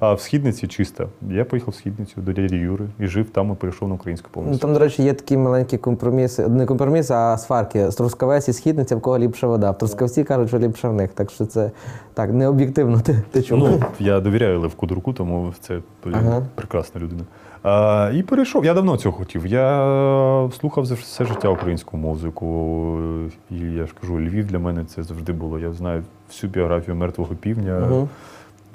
А в східниці чиста. Я поїхав в східницю до дяді Юри і жив там і перейшов на українську Ну, там, до речі, є такі маленькі компроміси. Не компроміси, а сварки. Трускавець і східниця, в кого ліпша вода. В Трускавці кажуть, що ліпша в них. Так що це так, не об'єктивно. Ти, ти чув? Ну, я довіряю Левку Дурку, тому це Ага. прекрасна людина. А, і перейшов. Я давно цього хотів. Я слухав за все життя українську музику. І я ж кажу, Львів для мене це завжди було. Я знаю всю біографію мертвого півдня. Мгм.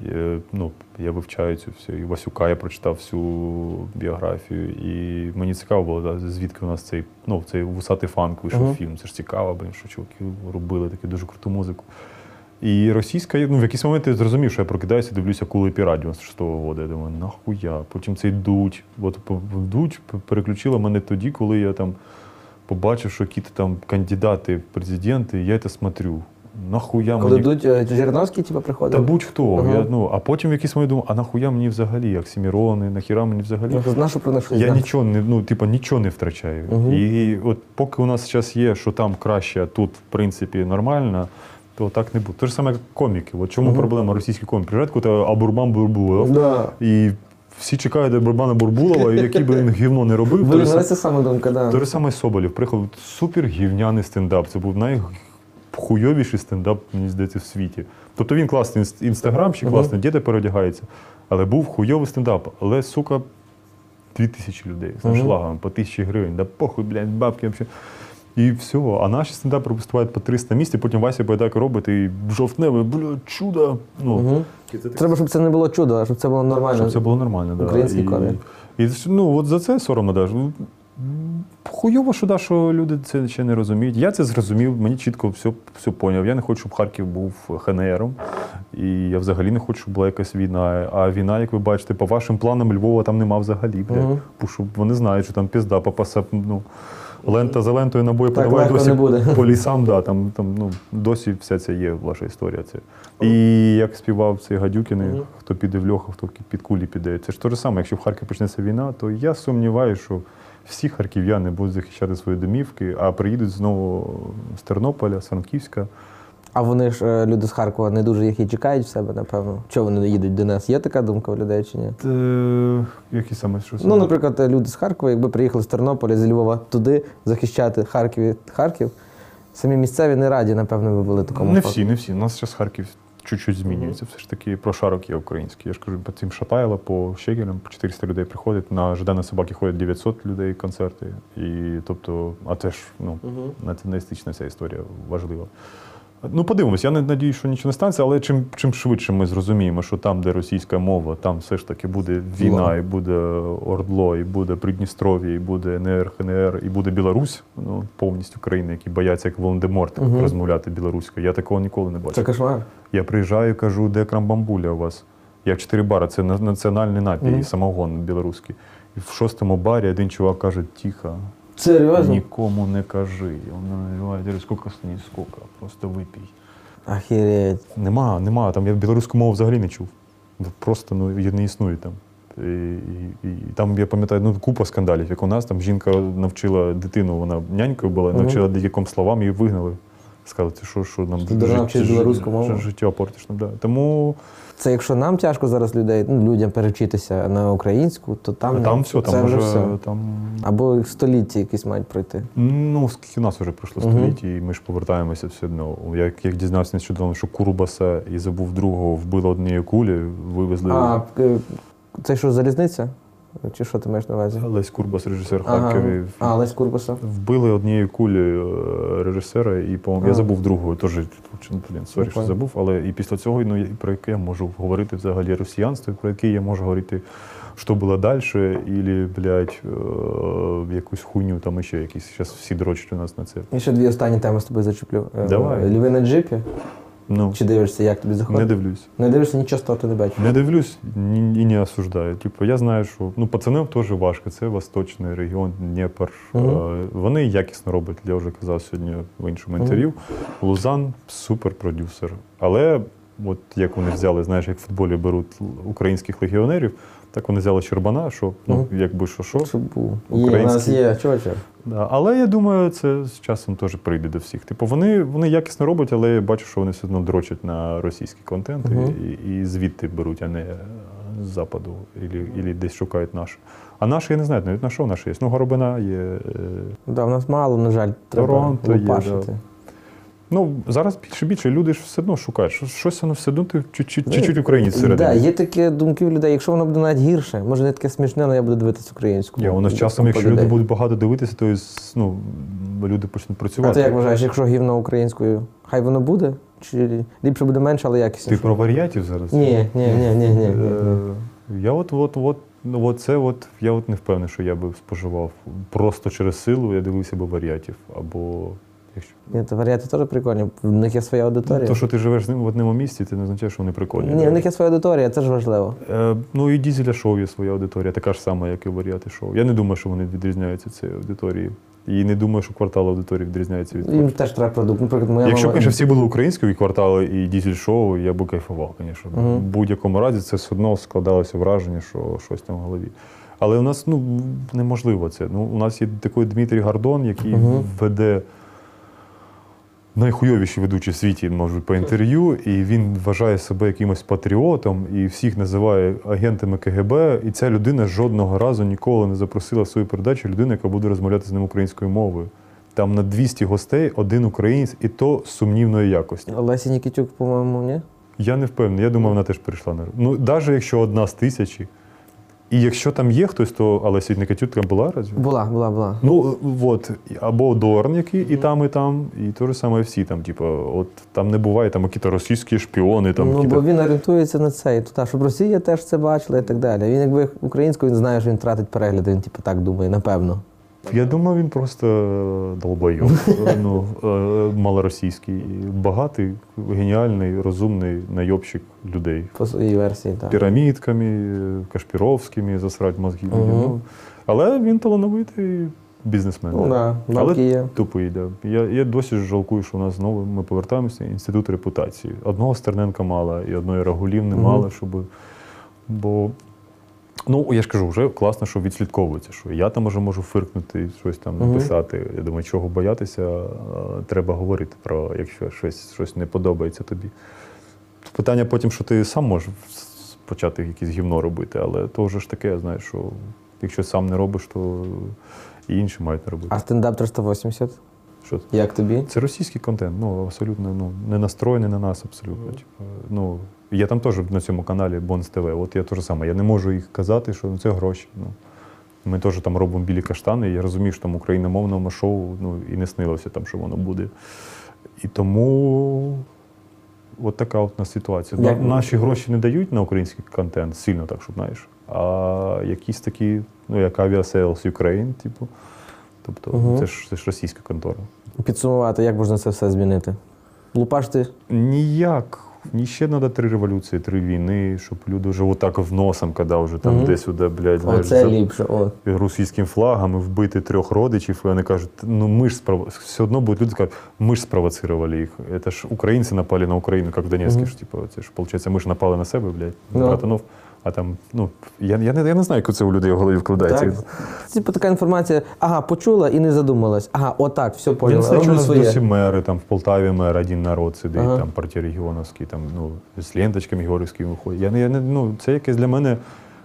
Я, ну, я вивчаю цю всю. І Васюка я прочитав всю біографію. І мені цікаво було, да, звідки у нас цей, ну, цей вусатий фанк вийшов Мгм. фільм. Це ж цікаво, блін, що чуваки робили таку дуже круту музику. І російська, ну в якийсь момент я зрозумів, що я прокидаюся, дивлюся кули піра 96-го року. Я думаю, нахуя? Потім цей дуть. От дуть переключила мене тоді, коли я там побачив, що якісь там кандидати в президенти, я це смотрю. Нахуя Коли мені. йдуть е, Жириновський, типу, Та приходив? будь-хто. Ага. Я, ну, а потім в якийсь момент думав, а нахуя мені взагалі, як Сімірони, нахіра мені взагалі. Ну, Знаєш, що про них щось Я знати? нічого не ну, типа, нічого не втрачаю. І от поки у нас зараз є, що там краще, а тут, в принципі, нормально, то так не буде. Те ж саме як коміки. От чому проблема російських коміків? Приїжджають коли Абурбан Бурбулов, Да. і всі чекають до Бурбана Бурбулова, і який би він гівно не робив, то ж це саме думка, да. той же самий Соболєв приїхав супер гівняний стендап. Це був найхуйовіший стендап, мені здається, в світі. Тобто він класний інс- інстаграмщик, класно, діти переодягається. Але був хуйовий стендап. Але, сука, дві тисячі людей з аншлагом, по тисячі гривень. Да похуй, блядь, бабки взагалі. І все. А наші стендапери виступають по 300 місць, і потім Вася так робить, і жовтневе, блядь, чудо. Ну, Угу. Треба, щоб це не було чудо, а щоб це було нормально. щоб це було нормально, да. Український і, комік. І, ну, от за це соромно даже. Хуйово, що, да, що люди це ще не розуміють. Я це зрозумів, мені чітко все, все поняв. Я не хочу, щоб Харків був ХНРом. І я взагалі не хочу, щоб була якась війна. А війна, як ви бачите, по вашим планам Львова там нема взагалі. Бо що вони знають, що там пізда попаса, ну, лента за лентою набої подавай досі не буде. по лісам, да, там, там, ну, досі вся ця є ваша історія. Це. І як співав цей Гадюкіни, Мгм. хто піде в льоху, хто під кулі піде. Це ж те ж саме, якщо в Харкові почнеться війна, то я сумніваюся, що всі харків'яни будуть захищати свої домівки, а приїдуть знову з Тернополя, з Франківська. А вони ж е, люди з Харкова не дуже їх і чекають в себе, напевно. Чого вони не їдуть до нас? Є така думка у людей чи ні? Е, які саме що Ну, наприклад, люди з Харкова, якби приїхали з Тернополя, з Львова туди захищати Харків, Харків, самі місцеві не раді, напевно, ви були такому. Не факту. всі, не всі. У нас зараз Харків чуть-чуть змінюється. Все ж таки прошарок є український. Я ж кажу, по цим Шатайла, по Щегелям, по 400 людей приходить. На Ждана собаки ходять 900 людей концерти. І тобто, а це ж ну, націоналістична ця історія важлива. Ну, подивимось, я не надію, що нічого не станеться, але чим, чим швидше ми зрозуміємо, що там, де російська мова, там все ж таки буде війна, і буде Ордло, і буде Придністров'я, і буде НР, ХНР, і буде Білорусь, ну, повністю країни, які бояться, як Волан-де-Морт, Мгм. розмовляти білоруською. Я такого ніколи не бачив. Це кошмар. Я приїжджаю і кажу, де крамбамбуля у вас? Я в чотири бари, це національний напій, Мгм. самогон білоруський. І в шостому барі один чувак каже, тихо, Серйозно? нікому не кажи. Він наливає, я говорю, скільки ні, скільки, просто випій. Ахереть. Нема, нема. Там я білоруську мову взагалі не чув. Просто ну, її не існує там. І, і, і там я пам'ятаю ну, купа скандалів, як у нас там жінка навчила дитину, вона нянькою була, навчила деяким словам, її вигнали сказали, що, що нам Ти должна вчити жит- білоруську мову. жи- життя портиш. Да. Тому Це якщо нам тяжко зараз людей, ну, людям перевчитися на українську, то там, там все, там це вже вже все. там. Або століття якісь мають пройти. Ну, скільки нас вже пройшло століття, і ми ж повертаємося все одно. Як, як дізнався нещодавно, що Курбаса і забув другого, вбили однією кулі, вивезли А е, це що, залізниця? Чи що ти маєш на увазі? Лесь Курбас, режисер Ага. Харкові. А, Лесь Курбаса. Вбили однією кулею е, режисера, і по А. я забув другого. Теж блін, сорі, що забув. Але і після цього, ну про яке я можу говорити взагалі росіянство, про яке я можу говорити, що було далі, і, блядь, е, якусь хуйню там іще якісь. Зараз всі дрочать у нас на це. І ще дві останні теми з тобою зачеплю. Е, Давай. Льви на джипі. Ну, Чи дивишся, як тобі не дивлюсь. Не дивишся, нічого з того ти не бачиш. Не дивлюсь і не осуждаю. Типу, я знаю, що ну, пацанам теж важко. Це восточний регіон, Дніпр. Угу. Вони якісно роблять. Я вже казав сьогодні в іншому інтерв'ю. Лузан супер продюсер. Але от як вони взяли, знаєш, як в футболі беруть українських легіонерів, так вони взяли Щербана, що ну, якби що що. Щоб був. Є, у нас є, чуваче. Да. Але я думаю, це з часом теж прийде до всіх. Типу, вони, вони якісно роблять, але я бачу, що вони все одно дрочать на російський контент і- і, і звідти беруть, а не е, з западу, і десь шукають наш. А наш, я не знаю, навіть на що наш є. Ну, Горобина є. е, Да, у нас мало, на жаль, треба Торонто є, да. Ну, зараз більше більше люди ж все одно шукають. Що- Щось воно все одно ти чуть-чуть, чуть-чуть українець Так, да, є такі думки в людей, якщо воно буде навіть гірше, може не таке смішне, але я буду дивитися українську. Ні, воно з часом, якщо люди будуть багато дивитися, то ну, люди почнуть працювати. А ти як вважаєш, якщо гівно українською, хай воно буде? Чи ліпше буде менше, але Ти про варіатів зараз? Ні, ні, ні, ні, ні. ні. Е, Я от, от, от, ну, от це от, я от не впевнений, що я би споживав. Просто через силу я дивився би варіатів. Або якщо. Ні, то варіанти теж прикольні. В них є своя аудиторія. То, що ти живеш з ним в одному місці, це не означає, що вони прикольні. Ні, в них є своя аудиторія, це ж важливо. Е, ну і дізеля шоу є своя аудиторія, така ж сама, як і варіати шоу. Я не думаю, що вони відрізняються цією аудиторією. І не думаю, що квартал аудиторії відрізняється від Їм теж треба продукт. Наприклад, моя Якщо б мама... всі були українською і квартали, і дізель шоу, я би кайфував, звісно. Мгм. В будь-якому разі це все одно складалося враження, що щось там в голові. Але у нас ну, неможливо це. Ну, у нас є такий Дмитрій Гардон, який Мгм. веде найхуйовіші ведучі в світі, можуть по інтерв'ю, і він вважає себе якимось патріотом і всіх називає агентами КГБ. І ця людина жодного разу ніколи не запросила в свою передачу людину, яка буде розмовляти з ним українською мовою. Там на 200 гостей один українець, і то сумнівної якості. Лесі Нікітюк, по-моєму, ні? Я не впевнений. Я думаю, вона теж перейшла на ну, навіть якщо одна з тисячі. І якщо там є хтось, то але Никатютка була разі? Була, була, була. Ну от або Дорн, який і там, і там, і те ж саме всі там, типу, от там не буває там якісь російські шпіони, там ну, бо він орієнтується на це. І туди, щоб Росія теж це бачила і так далі. Він якби українською, він знає, що він тратить перегляди, він типу так думає, напевно. Я думаю, він просто долбойов. ну, е, малоросійський, багатий, геніальний, розумний найобщик людей. По своїй версії, так. пірамідками, Кашпіровськими, засрать мозги. Мгм. Ну, але він талановитий бізнесмен. Ну, да, Але є. тупий, да. Я, я досі жалкую, що у нас знову ми повертаємося інститут репутації. Одного Стерненка мало і одної Рагулів не мало, щоб. Бо, ну, я ж кажу, вже класно, що відслідковується, що я там може можу фиркнути, щось там написати. Я думаю, чого боятися, треба говорити про, якщо щось, щось не подобається тобі. Питання потім, що ти сам можеш почати якесь гівно робити, але то вже ж таке, знаєш, що якщо сам не робиш, то і інші мають не робити. А стендап 380? Що? Як тобі? Це російський контент, ну абсолютно ну, не настроєний на нас, абсолютно. Типу, ну, я там теж на цьому каналі Бонс TV. От я теж саме. Я не можу їх казати, що ну, це гроші. Ну. Ми теж там робимо білі каштани, і я розумію, що там україномовному шоу ну, і не снилося там, що воно буде. І тому от така от у нас ситуація. Як- Наші гроші не дають на український контент сильно, так, щоб знаєш. А якісь такі, ну як Aviasales Ukraine, типу. Тобто Мгм. це, ж, це ж російська контора. Підсумувати, як можна це все змінити? Лупашти Ніяк. Ні, ще треба три революції, три війни, щоб люди вже отак в носом, коли вже там угу. десь-сюди, блядь, знаєш, Оце за ліпше. О. російським флагом і вбити трьох родичів, і вони кажуть, ну ми ж спров... все одно будуть люди кажуть, ми ж спровоцировали їх. Це ж українці напали на Україну, як в Донецьку. Угу. ж, типу, це ж, виходить, ми ж напали на себе, блядь, на братанов. А там, ну, я, я, не, я не знаю, як це у людей в голові вкладається. Так? Типу така інформація, ага, почула і не задумалась. Ага, отак, все поняла. Він нас досі мери, там в Полтаві мер, один народ сидить, Ага. там партія регіоновський, там, ну, з ленточками Георгівськими виходить. Я, я, ну, це якесь для мене.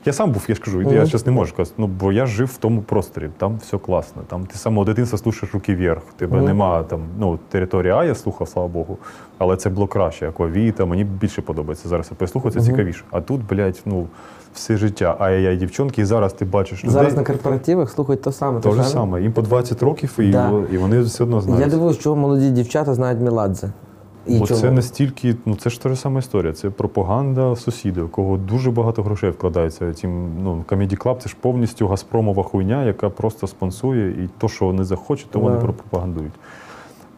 Я сам був, я ж кажу, я зараз не можу сказати, ну, бо я жив в тому просторі, там все класно. Там ти з самого дитинства слушаєш руки вверх. Тебе нема там, ну, територія А я слухав, слава Богу, але це було краще. Аквавіта, мені більше подобається зараз. Я послухаю, це цікавіше. А тут, блядь, ну, все життя. Ай-яй, дівчонки, і зараз ти бачиш людей. Зараз на корпоративах слухають то саме. те ж саме. Їм по 20 років, і, Да. і вони все одно знають. Я дивуюсь, чого молоді дівчата знають Міладзе. І Бо чому? це настільки, ну це ж та ж сама історія. Це пропаганда сусіда, у кого дуже багато грошей вкладається. Тим, ну, Comedy Club це ж повністю Газпромова хуйня, яка просто спонсує, і то, що вони захочуть, то вони Да. пропагандують.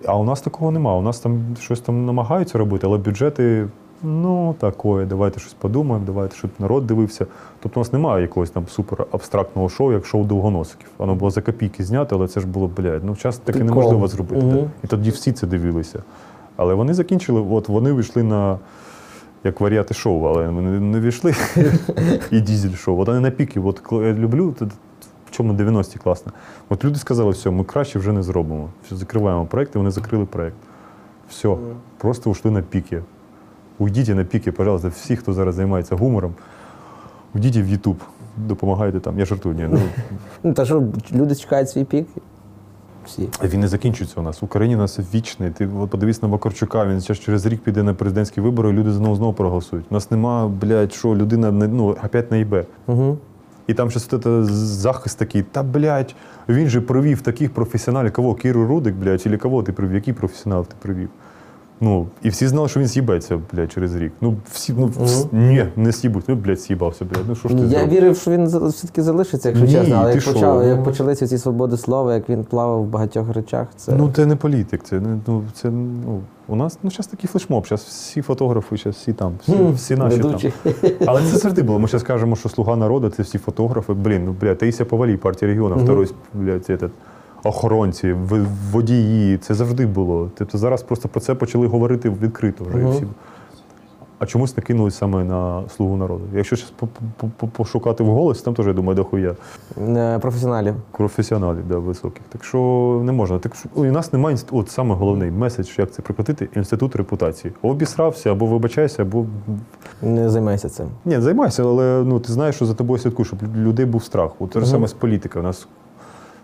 А у нас такого нема. У нас там щось там намагаються робити, але бюджети. Ну, такое, давайте щось подумаємо, давайте, щоб народ дивився. Тобто у нас немає якогось там супер абстрактного шоу, як шоу довгоносиків. Воно було за копійки знято, але це ж було, блядь, ну час таке неможливо зробити. Мгм. да. І тоді всі це дивилися. Але вони закінчили, от вони вийшли на як варіати шоу, але вони не війшли і дізель шоу. От вони на піки. От я люблю, в чому 90-ті класно. От люди сказали, все, ми краще вже не зробимо. Все, закриваємо проект, і вони закрили проект. Все, просто ушли на піки. Уйдіть на піки, пожалуйста, всі, хто зараз займається гумором, уйдіть в Ютуб, допомагайте там. Я жартую, ні. Ну, Ну, та що, люди чекають свій пік? Всі. А Він не закінчується у нас. В Україні у нас вічний. Ти от подивись на Вакарчука, він зараз через рік піде на президентські вибори, і люди знову знову проголосують. У нас нема, блядь, що людина не ну, опять наїбе. Угу. І там щось захист такий, та блядь, він же провів таких професіоналів. Кого? Кіру Рудик, блядь, чи кого ти привів? Який професіонал ти привів? Ну, і всі знали, що він з'їбеться, блядь, через рік. Ну, всі, ну, вс- ні, не з'їбуть. Ну, блядь, з'їбався, блядь. Ну, що ж ти Я зробив? вірив, що він за- все-таки залишиться, якщо Ні, чесно. Але ти як, що? почав, Ну. як почалися ці свободи слова, як він плавав в багатьох речах, це Ну, це не політик, це не ну, це ну у нас ну зараз такий флешмоб. Зараз всі фотографи, зараз всі там, всі, всі наші ведучі. там. Але це завжди було. Ми зараз кажемо, що слуга народу це всі фотографи. Блін, ну блядь, Таїсія Повалій, партія регіону, второй, блядь, этот, охоронці, водії. Це завжди було. Тобто зараз просто про це почали говорити відкрито вже. Мгм. всі. А чомусь накинулись саме на слугу народу. Якщо зараз пошукати в голос, там теж я думаю, дохуя Е, професіоналів. професіоналів да, високих. Так що не можна. Так що, у нас немає от саме головний меседж, як це прикрутити, інститут репутації. Обісрався, або вибачайся, або Не займайся цим. ні, займайся, але ну ти знаєш, що за тобою слідкують, щоб людей був страх. От те ж Мгм. саме з політики. У нас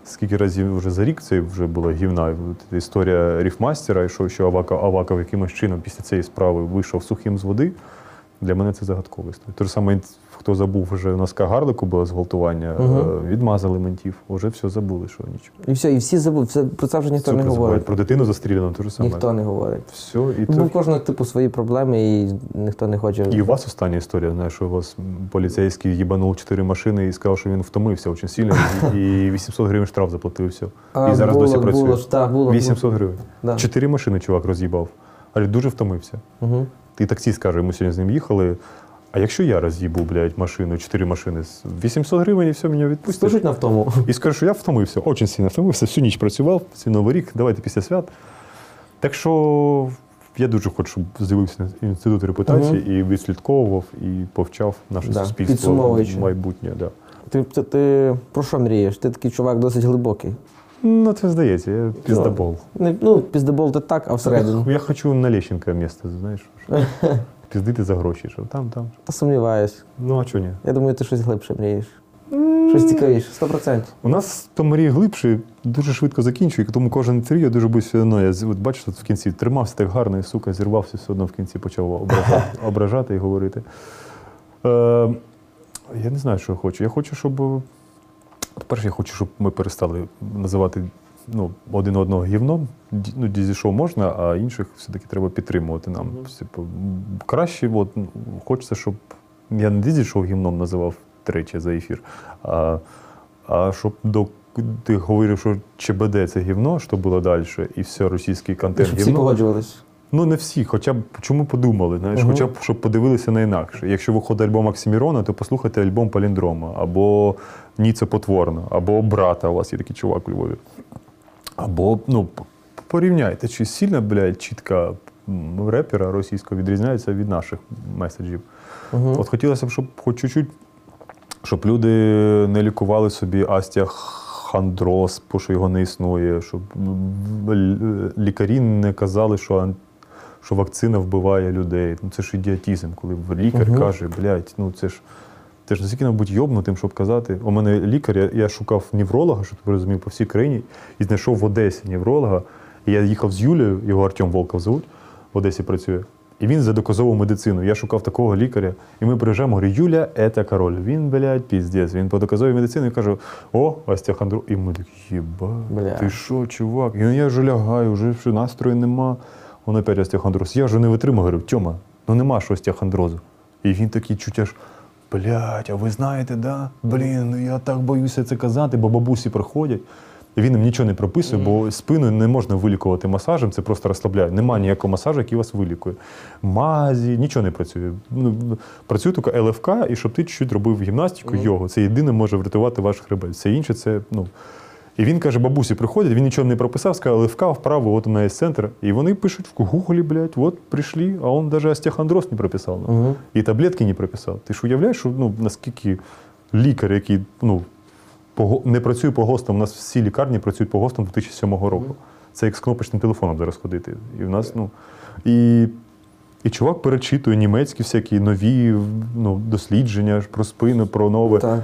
скільки разів вже за рік це вже була гівна історія ріфмастера, і що, що Аваков, Аваков якимось чином після цієї справи вийшов сухим з води. Для мене це загадкова історія. Те ж саме, хто забув, вже у нас Кагарлику було зґвалтування, е, відмазали ментів, вже все забули, що нічого. І все, і всі забули. Це, про це вже ніхто Супер не говорить. Про дитину застріляну, те ж саме. Ніхто не говорить. Все, і, Бо то... у кожного типу свої проблеми, і ніхто не хоче. і у вас остання історія, знаєш, що у вас поліцейський їбанув чотири машини і сказав, що він втомився дуже сильно, і 800 гривень штраф заплатив все. А, і зараз було, досі працює. Було, ж, так, було, 800 гривень. Да. Чотири машини чувак роз'їбав. Але дуже втомився. Угу. І таксіст каже, ми сьогодні з ним їхали. А якщо я роз'їбу, блядь, машину, чотири машини, з 800 гривень і все, мене відпустять. Спишуть на втому. І скажу, що я втомився, дуже сильно втомився, всю ніч працював, це Новий рік, давайте після свят. Так що я дуже хочу, щоб з'явився інститут репутації і відслідковував, і повчав наше Да, суспільство майбутнє. Да. Ти, ти, ти про що мрієш? Ти такий чувак досить глибокий. Ну, це здається, я піздабол. Не, ну, піздебол ти так, а всередині. Я хочу на Лещенка місце, знаєш, піздити за гроші, що там, там. Та сумніваюсь. Ну, а чого ні? Я думаю, ти щось глибше мрієш. Щось цікавіше, 100%. У нас то мрії глибше, дуже швидко закінчує, тому кожен інтерв'ю я дуже все одно. Я з- от бачиш, тут в кінці тримався так гарно, і сука, зірвався все одно в кінці почав ображати, ображати і говорити. Е, я не знаю, що я хочу. Я хочу, щоб. По-перше, я хочу, щоб ми перестали називати ну, один одного гівном. Ну, дізі-шоу можна, а інших все-таки треба підтримувати нам. Типу, краще, от, ну, хочеться, щоб я не дізі-шоу гівном називав тричі за ефір, а, а щоб до ти говорив, що ЧБД це гівно, що було далі, і все, російський І контент щоб всі погоджувались. Ну, не всі, хоча б чому подумали, знаєш, Мгм. хоча б щоб подивилися на інакше. Якщо виходить альбом Оксімірона, то послухайте альбом Паліндрома, або Ніце Потворно, або Брата. У вас є такий чувак у Львові. Або, ну, порівняйте, чи сильно, блядь, чітка репера російського відрізняється від наших меседжів. От хотілося б, щоб хоч чуть-чуть, щоб люди не лікували собі остеохондроз, бо що його не існує, щоб лікарі не казали, що, що вакцина вбиває людей. Ну це ж ідіотізм, коли лікар каже, блядь, ну це ж. Це ж настільки, мабуть, йобнутим, щоб казати. У мене лікар, я, я шукав невролога, щоб ти розумів, по всій країні, і знайшов в Одесі невролога. І я їхав з Юлією, його Артем Волков звуть, в Одесі працює. І він за доказову медицину. Я шукав такого лікаря, і ми приїжджаємо, говорю, Юля, це король. Він, блядь, піздець. Він по доказовій медицині каже, о, остеохондроз. І ми такі, єба, ти що, чувак? І я вже лягаю, вже настрою нема. Воно опять остеохондроз. Я вже не витримав, говорю, Тьома, ну нема ж остеохондрозу. І він такий чуть аж, блядь, а ви знаєте, да? Блін, ну я так боюся це казати, бо бабусі приходять. І він їм нічого не прописує, бо спину не можна вилікувати масажем, це просто розслабляє. Нема ніякого масажу, який вас вилікує. Мазі, нічого не працює. Ну, Працює тільки ЛФК, і щоб ти чуть-чуть робив гімнастику, йогу. Це єдине може врятувати ваш хребет. Все інше це, ну. І він каже, бабусі приходять, він нічого не прописав, сказав, ЛФК вправо, от мене є центр. І вони пишуть в гуглі, блядь, от прийшли, а він навіть остеохондроз не прописав. Ну. І таблетки не прописав. Ти ж уявляєш, що, ну, наскільки лікар, який ну, не працює по ГОСТам, у нас всі лікарні працюють по ГОСТам 2007 року. Це як з кнопочним телефоном зараз ходити. І в нас, ну, і, і чувак перечитує німецькі всякі нові ну, дослідження про спину, про нове. Так.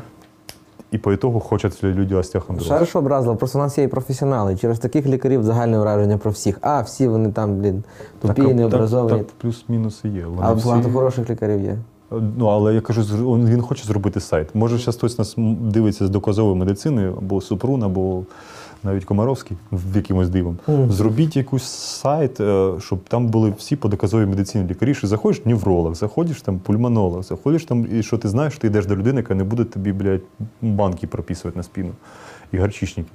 І по ітогу хочуть люди остеохондроз. Шариш образило, просто у нас є і професіонали. Через таких лікарів загальне враження про всіх. А, всі вони там, блін, тупі, Так, необразовані. Так, так плюс-мінус і є. Вони А всі- багато хороших лікарів є. Ну, але я кажу, він хоче зробити сайт. Може, зараз хтось нас дивиться з доказової медицини, або Супрун, або навіть Комаровський в якимось дивом. Зробіть якийсь сайт, е, щоб там були всі по доказовій медицині лікарі. Що заходиш невролог, заходиш там пульмонолог, заходиш там, і що ти знаєш, що ти йдеш до людини, яка не буде тобі, блядь, банки прописувати на спину. І гарчичники,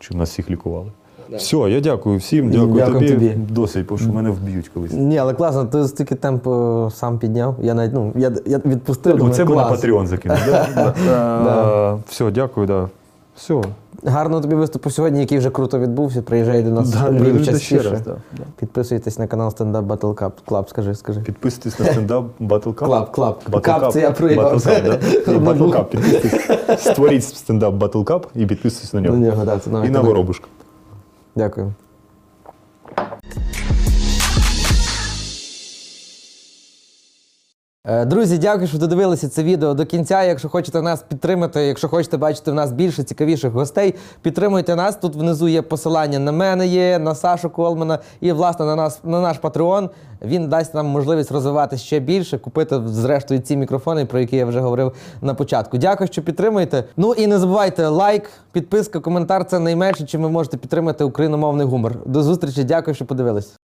щоб нас всіх лікували. Все, я дякую всім, дякую, Дякую тобі. тобі. Досить, бо що мене вб'ють колись. Ні, але класно, ти стільки темп е, сам підняв. Я навіть ну, я, я відпустив. думаю, Оце би на клас. Patreon закинув. Все, дякую, да. Все. Гарно тобі виступу сьогодні, який вже круто відбувся. Приїжджай до нас Да, в Львів ще частіше. раз, да, да. Підписуйтесь на канал Stand Up Battle Cup. Club, скажи, скажи. Підписуйтесь на стендап Battle Cup. Club, Club. Battle Cup Cup. це я проїбав. Battle Cup, да? І Battle. Cup. Підписуйтесь. Створіть стендап Battle Cup і підписуйтесь на На нього. нього, да, це І на так. воробушка. Дякую. Друзі, дякую, що додивилися це відео до кінця. Якщо хочете нас підтримати, якщо хочете бачити в нас більше цікавіших гостей, підтримуйте нас. Тут внизу є посилання на мене, є на Сашу Колмана і власне на нас на наш Patreon. Він дасть нам можливість розвивати ще більше, купити зрештою ці мікрофони, про які я вже говорив на початку. Дякую, що підтримуєте. Ну і не забувайте лайк, підписка, коментар це найменше, чим ви можете підтримати україномовний гумор. До зустрічі, дякую, що подивились.